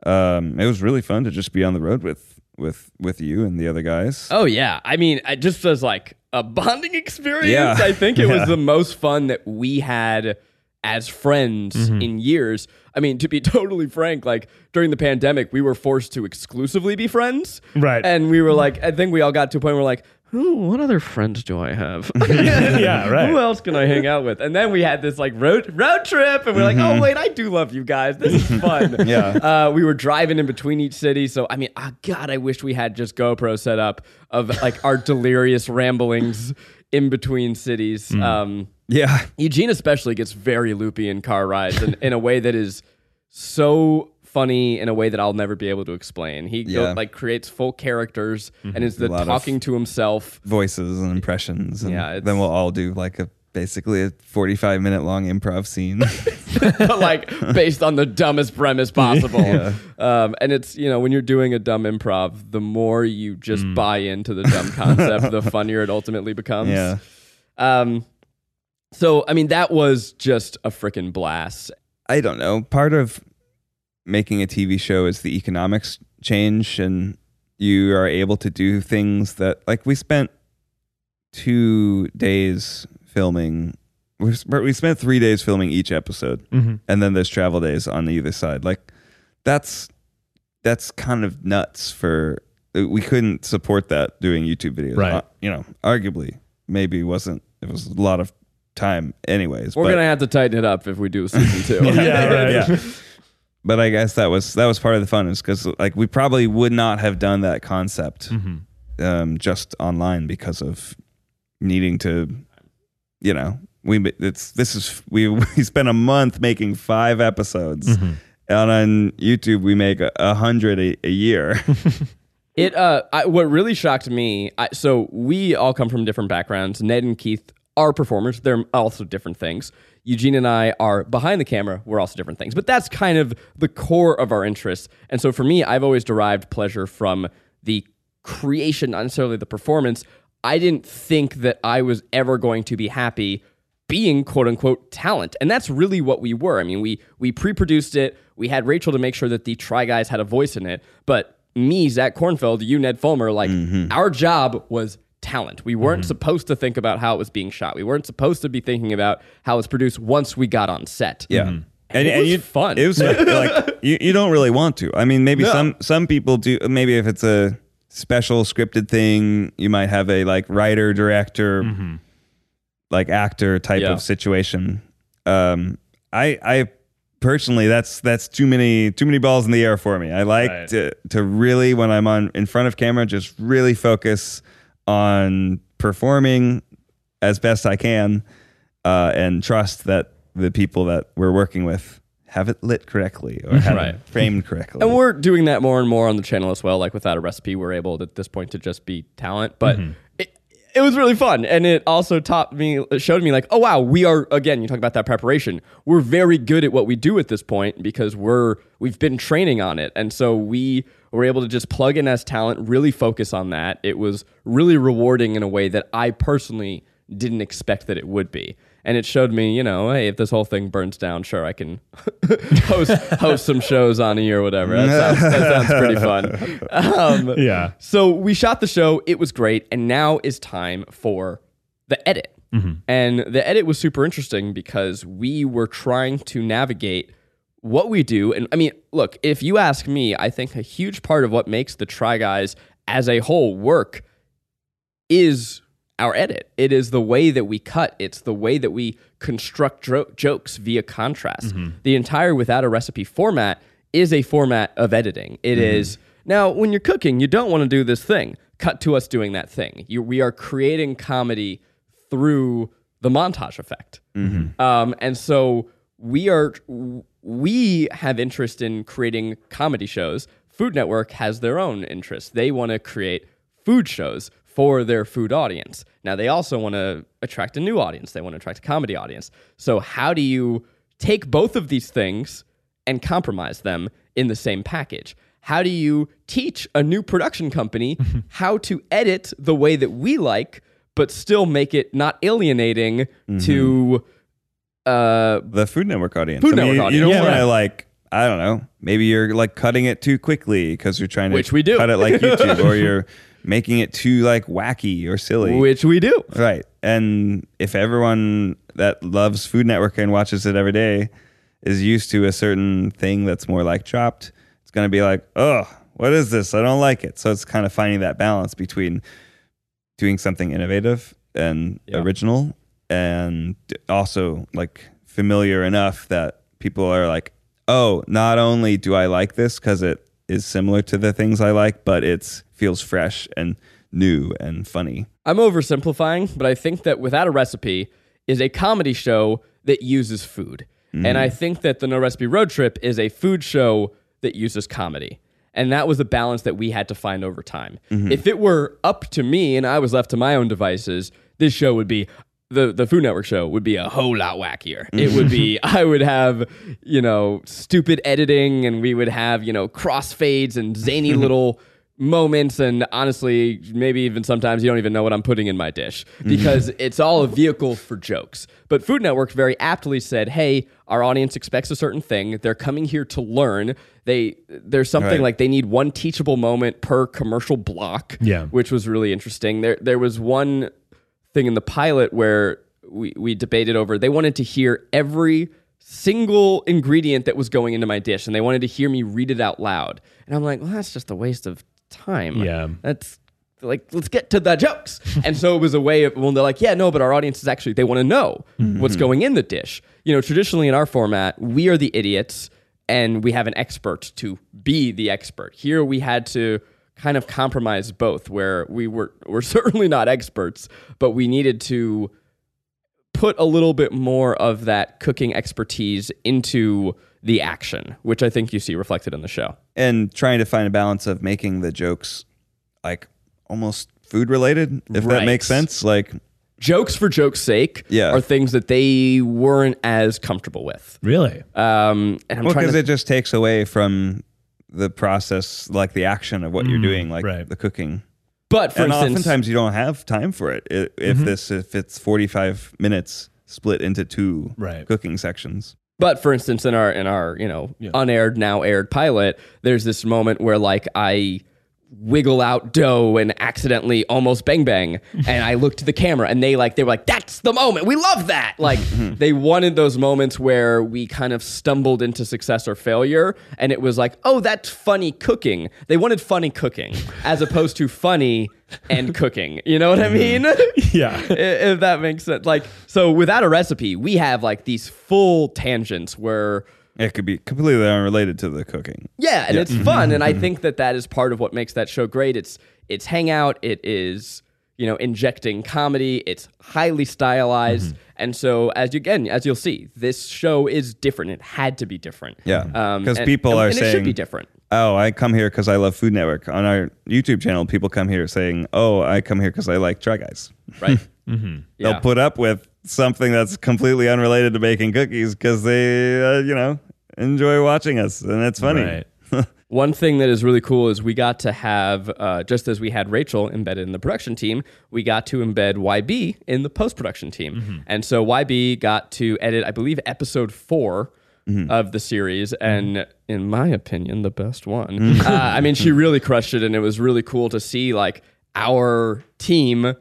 Um, it was really fun to just be on the road with with with you and the other guys. Oh yeah, I mean, I just was like a bonding experience. Yeah. I think it Yeah. was the most fun that we had as friends Mm-hmm. in years. I mean, to be totally frank, like during the pandemic, we were forced to exclusively be friends, Right. And we were like, I think we all got to a point where like, Who, what other friends do I have? yeah, right. Who else can I hang out with? And then we had this like road road trip, and we're like, oh wait, I do love you guys. This is fun. Mm-hmm. Yeah. Uh, we were driving in between each city, so I mean, oh God, I wish we had just GoPro set up of like our delirious ramblings in between cities. Mm. Um, Yeah. Eugene especially gets very loopy in car rides, and in a way that is so funny in a way that I'll never be able to explain. He go, Yeah. like creates full characters and is the A lot of- talking to himself. Voices and impressions. And Yeah, then we'll all do like a basically a 45 minute long improv scene. but like based on the dumbest premise possible. Um, and it's you know when you're doing a dumb improv, the more you just buy into the dumb concept, the funnier it ultimately becomes. yeah. Um. So I mean that was just a freaking blast. I don't know. Part of making a TV show is the economics change, and you are able to do things that, like, we spent two days filming. We we spent three days filming each episode, Mhm. and then there's travel days on either side. Like, that's that's kind of nuts. For we couldn't support that doing YouTube videos. Right. Uh, you know, arguably, maybe wasn't. It was a lot of time, anyways. We're but- gonna have to tighten it up if we do season two. Yeah, right. yeah. But I guess that was that was part of the fun is because like we probably would not have done that concept um, just online because of needing to, you know, we it's this is we we spent a month making five episodes, and on YouTube we make a, a hundred a, a year. It uh, I, what really shocked me. I, so we all come from different backgrounds. Ned and Keith are performers. They're also different things. Eugene and I are behind the camera. We're also different things. But that's kind of the core of our interests. And so for me, I've always derived pleasure from the creation, not necessarily the performance. I didn't think that I was ever going to be happy being quote unquote talent. And that's really what we were. I mean, we we pre-produced it. We had Rachel to make sure that the Try Guys had a voice in it. But me, Zach Kornfeld, you, Ned Fulmer, like mm-hmm. our job was talent. We weren't mm-hmm. supposed to think about how it was being shot. We weren't supposed to be thinking about how it was produced once we got on set. Yeah. Mm-hmm. And, It was you, fun. It was like you, you don't really want to. I mean, maybe some some people do. Maybe if it's a special scripted thing, you might have a like writer director, mm-hmm. like actor type Yeah. of situation. Um, I I personally that's that's too many too many balls in the air for me. I like Right. to to really when I'm on in front of camera just really focus on performing as best I can uh, and trust that the people that we're working with have it lit correctly or have Right. it framed correctly. And we're doing that more and more on the channel as well. Like without a recipe, we're able at this point to just be talent. But it, it was really fun, and it also taught me, it showed me like, oh wow, we are again. You talk about that preparation. We're very good at what we do at this point because we're we've been training on it, and so we were able to just plug in as talent, really focus on that. It was really rewarding in a way that I personally didn't expect that it would be. And it showed me, you know, hey, if this whole thing burns down, sure, I can host host some shows on E or whatever. That sounds, that sounds pretty fun. Um, Yeah. so we shot the show. It was great, and now is time for the edit. And the edit was super interesting because we were trying to navigate what we do. And I mean, look, if you ask me, I think a huge part of what makes the Try Guys as a whole work is our edit. It is the way that we cut. It's the way that we construct dro- jokes via contrast. Mm-hmm. The entire without a recipe format is a format of editing. It mm-hmm. is now when you're cooking, you don't want to do this thing. Cut to us doing that thing. You, we are creating comedy through the montage effect. Mm-hmm. Um, and so we are we have interest in creating comedy shows. Food Network has their own interest. They want to create food shows for their food audience. Now they also want to attract a new audience. They want to attract a comedy audience. So how do you take both of these things and compromise them in the same package? How do you teach a new production company how to edit the way that we like, but still make it not alienating to mm-hmm. Uh, the Food Network audience. Food I mean, Network you- audience. You don't Yeah, want to like I don't know. Maybe you're like cutting it too quickly because you're trying to Which we do. cut it like YouTube, or you're making it too like wacky or silly. which we do. Right. And if everyone that loves Food Network and watches it every day is used to a certain thing that's more like chopped, it's going to be like, oh, what is this? I don't like it. So it's kind of finding that balance between doing something innovative and original and also like familiar enough that people are like, oh, not only do I like this because it is similar to the things I like, but it feels fresh and new and funny. I'm oversimplifying, but I think that Without a Recipe is a comedy show that uses food. And mm-hmm. I think that the No Recipe Road Trip is a food show that uses comedy. And that was the balance that we had to find over time. Mm-hmm. If it were up to me and I was left to my own devices, this show would be the the Food Network show would be a whole lot wackier. It would be I would have, you know, stupid editing and we would have, you know, crossfades and zany little moments and honestly maybe even sometimes you don't even know what i'm putting in my dish because it's all a vehicle for jokes but food network very aptly said hey our audience expects a certain thing they're coming here to learn they there's something Right. like they need one teachable moment per commercial block Yeah. which was really interesting there there was one thing in the pilot where we, we debated over they wanted to hear every single ingredient that was going into my dish and they wanted to hear me read it out loud. And i'm like well that's just a waste of time. Yeah. that's like let's get to the jokes. And so it was a way of well they're like yeah no but our audience is actually they want to know mm-hmm. what's going in the dish. You know traditionally in our format we are the idiots and we have an expert to be the expert. Here we had to kind of compromised both where we were we're certainly not experts but we needed to put a little bit more of that cooking expertise into the action which i think you see reflected in the show and trying to find a balance of making the jokes like almost food related, if Right. that makes sense. Like, jokes for joke's sake Yeah. are things that they weren't as comfortable with. Really? Um, and I'm well, because to it just takes away from the process, like the action of what you're mm, doing, like right. the cooking. But for and instance, oftentimes you don't have time for it. I- If mm-hmm. this, if it's 45 minutes split into two Right. cooking sections. but for instance, in our in our you know unaired now aired pilot, there's this moment where like I wiggle out dough and accidentally almost bang bang and I looked to the camera and they like they were like that's the moment we love that like mm-hmm. they wanted those moments where we kind of stumbled into success or failure and it was like oh that's funny cooking they wanted funny cooking as opposed to funny and cooking. You know what I mm-hmm. mean? Yeah. If that makes sense. Like, so without a recipe, we have like these full tangents where, It could be completely unrelated to the cooking. yeah, and it's mm-hmm. fun. And I mm-hmm. think that that is part of what makes that show great. It's it's hangout. It is you know injecting comedy. It's highly stylized. Mm-hmm. And so as you again as you'll see, this show is different. It had to be different. Yeah, Um, because and- people and- are and saying it should be different. Oh, I come here because I love Food Network. On our YouTube channel, people come here saying, "Oh, I come here because I like Try Guys." Right. They'll Yeah. put up with something that's completely unrelated to baking cookies because they, uh, you know, enjoy watching us, and it's funny. Right. One thing that is really cool is we got to have, uh, just as we had Rachel embedded in the production team, we got to embed YB in the post production team. And so YB got to edit, I believe, episode 4 of the series. And in my opinion, the best one. uh, I mean, she really crushed it. And it was really cool to see like our team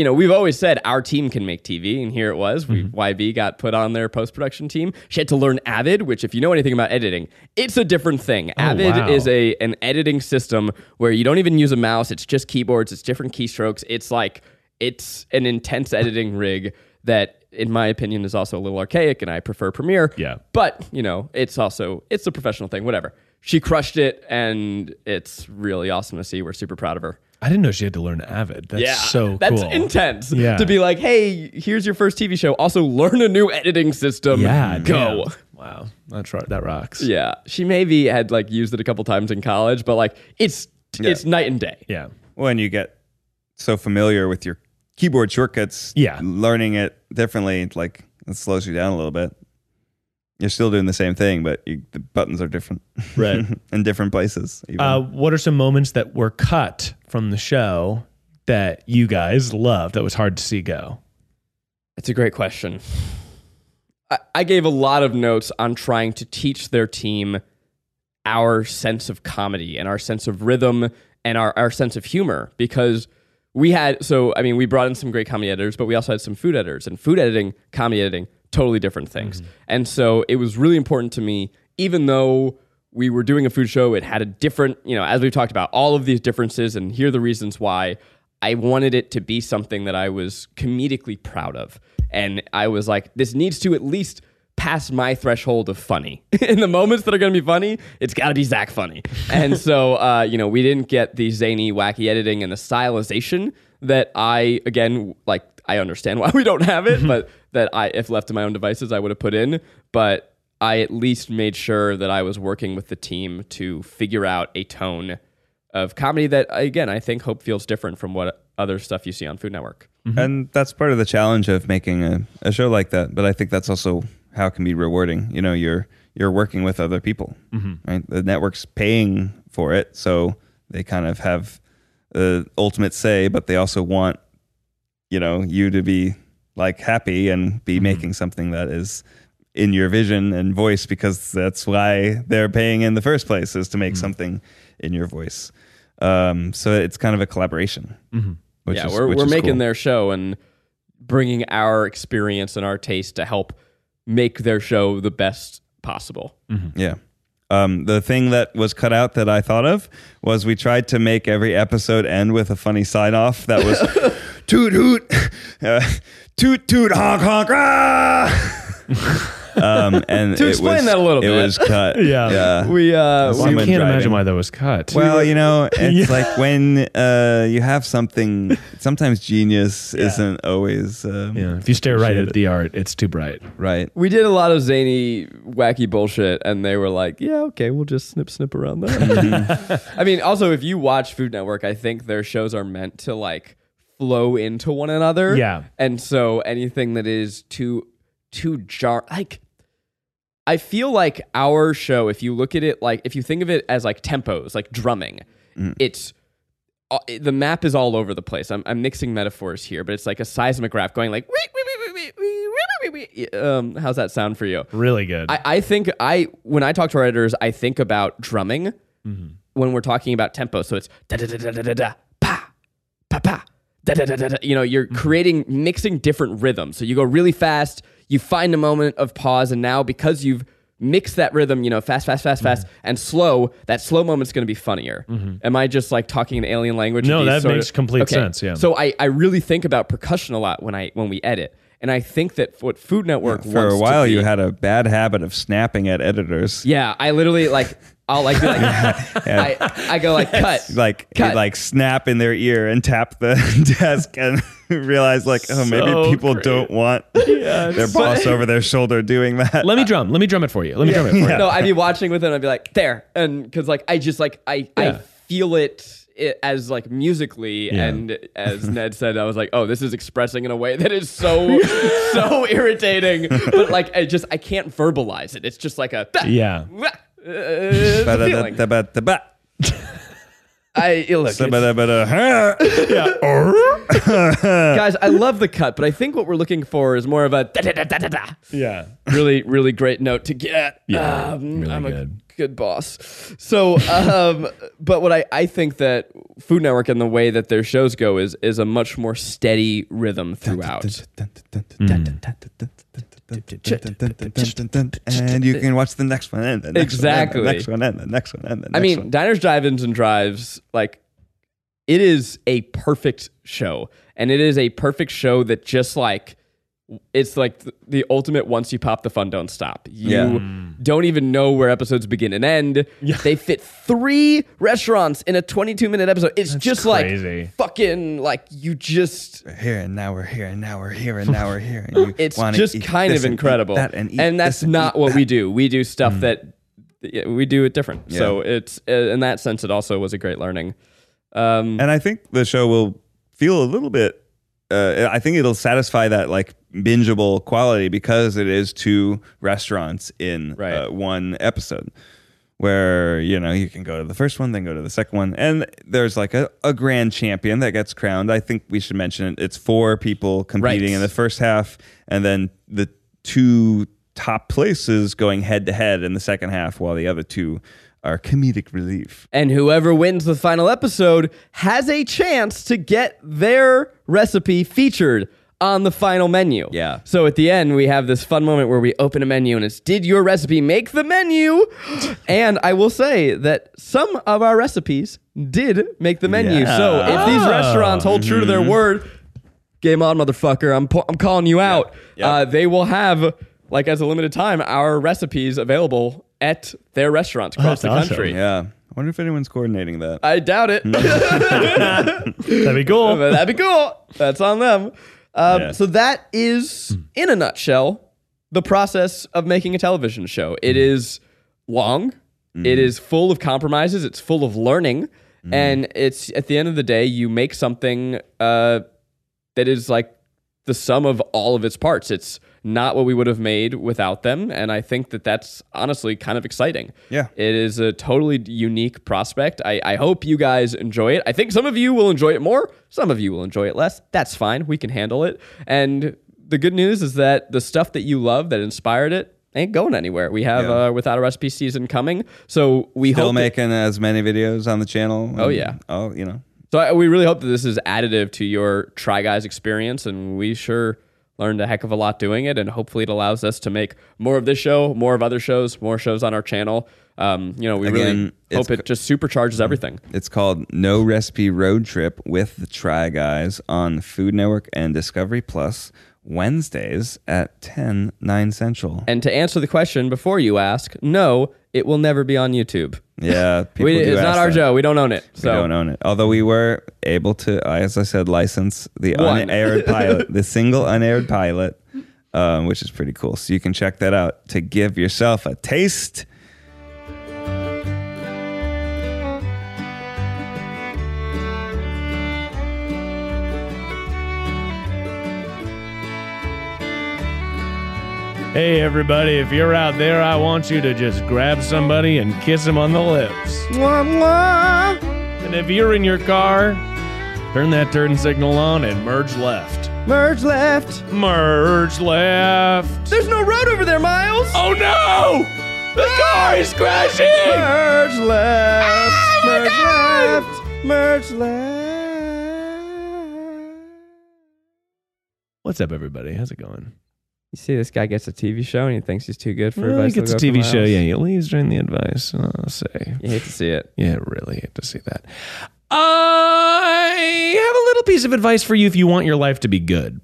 you know, we've always said our team can make TV, and here it was. We, mm-hmm. YB got put on their post production team. She had to learn Avid, which, if you know anything about editing, it's a different thing. Oh, Avid wow. is a an editing system where you don't even use a mouse. It's just keyboards. It's different keystrokes. It's like it's an intense editing rig that, in my opinion, is also a little archaic, and I prefer Premiere. Yeah. but you know, it's also it's a professional thing. Whatever. She crushed it, and it's really awesome to see. We're super proud of her. I didn't know she had to learn Avid. That's so that's cool. intense. Yeah. To be like, hey, here's your first TV show. Also, learn a new editing system. Yeah. go. damn. Wow. That's right. That rocks. Yeah, she maybe had like used it a couple times in college, but like it's it's night and day. Yeah. When you get so familiar with your keyboard shortcuts, Yeah. learning it differently, like it slows you down a little bit. You're still doing the same thing, but you, the buttons are different, Right. in different places. Even. Uh, what are some moments that were cut from the show that you guys loved that was hard to see go? It's a great question. I, I gave a lot of notes on trying to teach their team our sense of comedy and our sense of rhythm and our, our sense of humor because we had so I mean we brought in some great comedy editors, but we also had some food editors and food editing, comedy editing, totally different things. And so it was really important to me, even though we were doing a food show, it had a different, you know, as we've talked about, all of these differences, and here are the reasons why. I wanted it to be something that I was comedically proud of. And I was like, this needs to at least pass my threshold of funny. In the moments that are going to be funny, it's got to be Zach funny. and so, uh, you know, we didn't get the zany, wacky editing and the stylization that I, again, like, I understand why we don't have it, mm-hmm. but that I, if left to my own devices, I would have put in. But I at least made sure that I was working with the team to figure out a tone of comedy that, again, I think Hope feels different from what other stuff you see on Food Network. Mm-hmm. and that's part of the challenge of making a, a show like that but i think that's also how it can be rewarding. You know you're you're working with other people mm-hmm. right? The network's paying for it so they kind of have the ultimate say but they also want you know you to be like happy and be making something that is in your vision and voice because that's why they're paying in the first place is to make something in your voice um, so it's kind of a collaboration which yeah, is- we're, which we're is making cool. their show and bringing our experience and our taste to help make their show the best possible. Yeah. Um, the thing that was cut out that I thought of was we tried to make every episode end with a funny sign off that was toot hoot, uh, toot toot honk honk ah. um, and To explain was, that a little bit, it bit. was cut. Yeah. yeah. We uh, Well, Well, I Human can't driving. imagine why that was cut. Well, you know, it's like when uh, you have something. Sometimes genius isn't always um, yeah. If you stare right at the art, it's too bright. right. we did a lot of zany, wacky bullshit, and they were like, "Yeah, okay, we'll just snip, snip around that." I mean, also, if you watch Food Network, I think their shows are meant to like flow into one another. Yeah. And so anything that is too too jar like I feel like our show, if you look at it like if you think of it as like tempos, like drumming, mm. it's uh, the map is all over the place. I'm, I'm mixing metaphors here, but it's like a seismograph going like um, how's that sound for you? Really good. I, I think I when I talk to our editors, I think about drumming mm-hmm. when we're talking about tempo. So it's da da da da da da pa pa pa da da da da. da. You know, you're creating mixing different rhythms. So you go really fast, you find a moment of pause, and now because you've mix that rhythm, you know, fast, fast, fast, fast, Mm-hmm. and slow, that slow moment's going to be funnier. Am I just like talking an alien language? No, that sort makes complete sense, yeah. So I, I really think about percussion a lot when I when we edit, and I think that what Food Network For wants a to while, be- you had a bad habit of snapping at editors. yeah, I literally like I'll like, be like I, I go like cut Like Cut. like snap in their ear and tap the desk and realize like oh maybe people great. don't want their boss over their shoulder doing that. Let me drum. Let me drum it for you. Let me drum it for you. no, I'd be watching with it I'd be like, there. And because like I just like I I feel it, it as like musically Yeah. and as Ned said, I was like, oh, this is expressing in a way that is so so irritating. But like I just I can't verbalize it. It's just like a Yeah. I look, it's- guys, I love the cut, but I think what we're looking for is more of a da da da da da da. Yeah. really, really great note to get. Yeah, Um, really I'm a good. good boss. So, um, but what I, I think that Food Network and the way that their shows go is is a much more steady rhythm throughout. And you can watch the next one and the next Exactly. one and the next one and the next one and the next I mean, one. diners, drive-ins, and dives, like it is a perfect show, and it is a perfect show that just like it's like th- the ultimate once you pop the fun don't stop you Yeah. don't even know where episodes begin and end they fit three restaurants in a 22 minute episode it's just crazy. like fucking like you just We're here and now we're here and now we're here and now we're here. And you it's just kind this of and incredible that and, eat that's and not what that. we do we do stuff that yeah, we do it different so it's uh, in that sense it also was a great learning um And I think the show will feel a little bit. Uh, I think it'll satisfy that like bingeable quality because it is two restaurants in Right. uh, one episode. Where you know you can go to the first one, then go to the second one, and there's like a, a grand champion that gets crowned. I think we should mention it. It's four people competing Right. in the first half, and then the two top places going head to head in the second half, while the other two are comedic relief. And whoever wins the final episode has a chance to get their recipe featured on the final menu. Yeah. So at the end, we have this fun moment where we open a menu and it's Did your recipe make the menu? and I will say that some of our recipes did make the menu. So if these Oh. restaurants hold true to their word, game on, motherfucker, I'm, po- I'm calling you out. Yeah. Uh, they will have, like, as a limited time, our recipes available at their restaurants across that's the awesome. country. Yeah. I wonder if anyone's coordinating that. I doubt it. That'd be cool. but that'd be cool. That's on them. Um, Yeah. So that is, in a nutshell, the process of making a television show. It is long. It is full of compromises. It's full of learning, and it's at the end of the day, you make something uh, that is like the sum of all of its parts. It's not what we would have made without them, and I think that that's honestly kind of exciting. Yeah. it is a totally unique prospect. I, I hope you guys enjoy it. I think some of you will enjoy it more. Some of you will enjoy it less. That's fine. We can handle it. And the good news is that the stuff that you love that inspired it ain't going anywhere. We have Yeah. uh, without a recipe season coming, so we Still making as many videos on the channel. Oh, yeah. Oh, you know. So I, we really hope that this is additive to your Try Guys experience, and we sure learned a heck of a lot doing it, and hopefully it allows us to make more of this show, more of other shows, more shows on our channel. Um, you know, we really Again, it's hope it just supercharges everything. It's called No Recipe Road Trip with the Try Guys on Food Network and Discovery Plus Wednesdays at 10, 9 Central. And to answer the question before you ask, no, it will never be on YouTube. Yeah, people We, it's not our that. Joe. We don't own it. We don't own it. Although we were able to, as I said, license the One. unaired pilot, the single unaired pilot, um, which is pretty cool. So you can check that out to give yourself a taste. Hey, everybody, if you're out there, I want you to just grab somebody and kiss them on the lips. And if you're in your car, turn that turn signal on and merge left. merge left. Merge left. There's no road over there, Miles. Oh no! The car is crashing! Merge left. Ah, my merge left. Merge left. What's up, everybody? How's it going? You see, this guy gets a TV show and he thinks he's too good for Well, he advice. gets a TV show. Yeah, he leaves during the advice. Oh, I'll say. You hate to see it. Yeah, really hate to see that. I have a little piece of advice for you if you want your life to be good.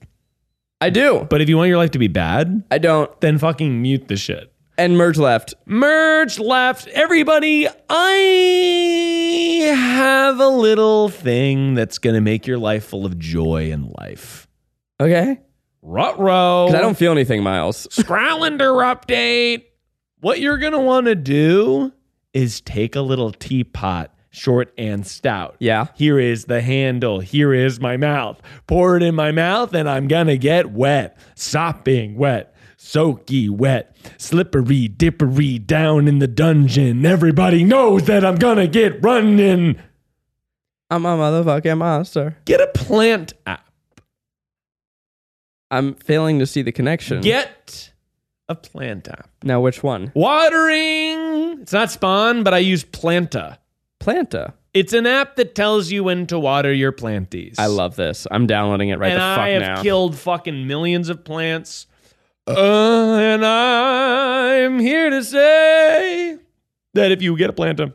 I do. But if you want your life to be bad, I don't. then fucking mute the shit. And merge left. Merge left. Everybody, I have a little thing that's going to make your life full of joy and life. Okay. Rutro. Because I don't feel anything, Miles. Scrowlander update. What you're going to want to do is take a little teapot, short and stout. Yeah. Here is the handle. Here is my mouth. Pour it in my mouth and I'm going to get wet. Sopping wet. Soaky wet. Slippery dippery down in the dungeon. Everybody knows that I'm going to get running. I'm a motherfucking monster. Get a plant app. I'm failing to see the connection. Get a plant app. Now, which one? Watering. It's not Spawn, but I use Planta. Planta. It's an app that tells you when to water your planties. I love this. I'm downloading it right and the fuck I have now. killed fucking millions of plants. Uh, and I'm here to say that if you get a planta,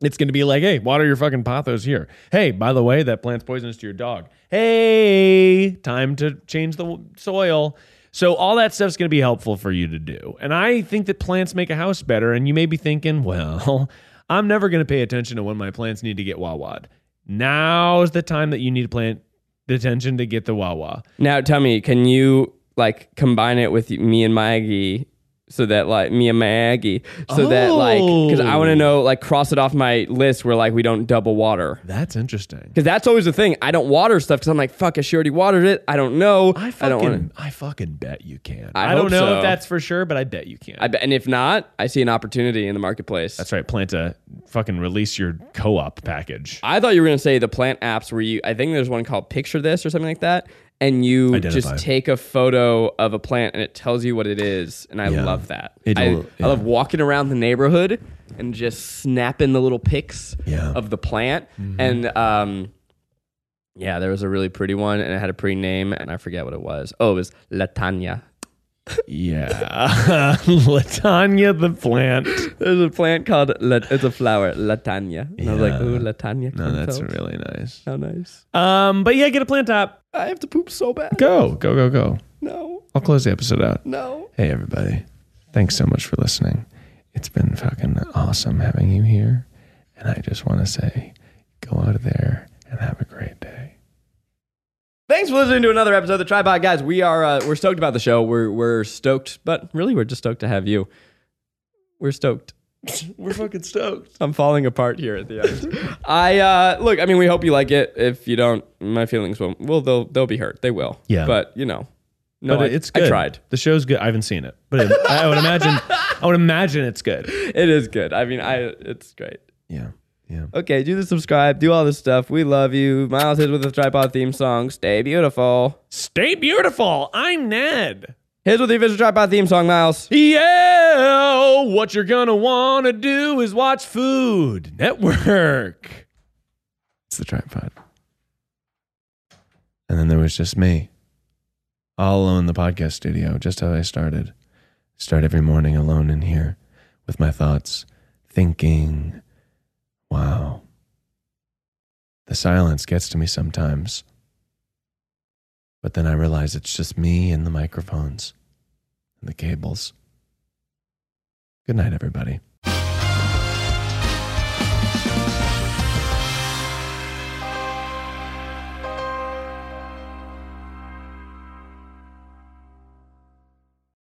it's going to be like, hey, water your fucking pothos here. Hey, by the way, that plant's poisonous to your dog. Hey, time to change the soil. So all that stuff's going to be helpful for you to do. And I think that plants make a house better. And you may be thinking, well, I'm never going to pay attention to when my plants need to get wah-wah'd. Now's the time that you need to plant the attention to get the wah-wah. now, tell me, can you like combine it with me and Maggie so that like me and Maggie so that like because I want to know like cross it off my list where like we don't double water. That's interesting. Because that's always the thing. I don't water stuff because I'm like, fuck, I she already watered it. I don't know. I I fucking, don't want I, fucking bet you can. I I, don't hope know so. if that's for sure, but I bet you can. I bet, and if not, I see an opportunity in the marketplace. that's right. Planta fucking release your co-op package. I thought you were going to say the plant apps where you, I think there's one called Picture This or something like that. And you Identify. just take a photo of a plant and it tells you what it is. And I Yeah. love that. I, yeah. I love walking around the neighborhood and just snapping the little pics Yeah. Mm-hmm. of the plant. And um, yeah, there was a really pretty one and it had a pretty name and I forget what it was. Oh, it was Latanya. Yeah. Latanya the plant. There's a plant called, La- it's a flower, Latanya. And I was like, Yeah. ooh, Latanya. No, that's really nice. How nice. Um, but yeah, get a plant app. I have to poop so bad. Go, go, go, go. No, I'll close the episode out. no. Hey, everybody. Thanks so much for listening. It's been fucking awesome having you here. And I just want to say, go out of there and have a great day. Thanks for listening to another episode of the TryPod Guys. We are uh, we're stoked about the show. We're we're stoked, but really we're just stoked to have you. We're stoked. We're fucking stoked. I'm falling apart here at the end. I uh, look. I mean, we hope you like it. If you don't, my feelings will. Well, they'll they'll be hurt. They will. Yeah. But you know, no, but I, it's good. I tried. The show's good. I haven't seen it, but it, I would imagine. I would imagine it's good. It is good. I mean, I it's great. Yeah, yeah. Okay, do the subscribe. Do all this stuff. We love you. Miles is with the TryPod theme song. Stay beautiful. Stay beautiful. I'm Ned. Here's with the official TryPod theme song, Miles. Yeah, what you're gonna wanna do is watch Food Network. It's the TryPod. And then there was just me, all alone in the podcast studio, just how I started. Start every morning alone in here with my thoughts, thinking, wow. The silence gets to me sometimes. But then I realize it's just me and the microphones and the cables. Good night, everybody.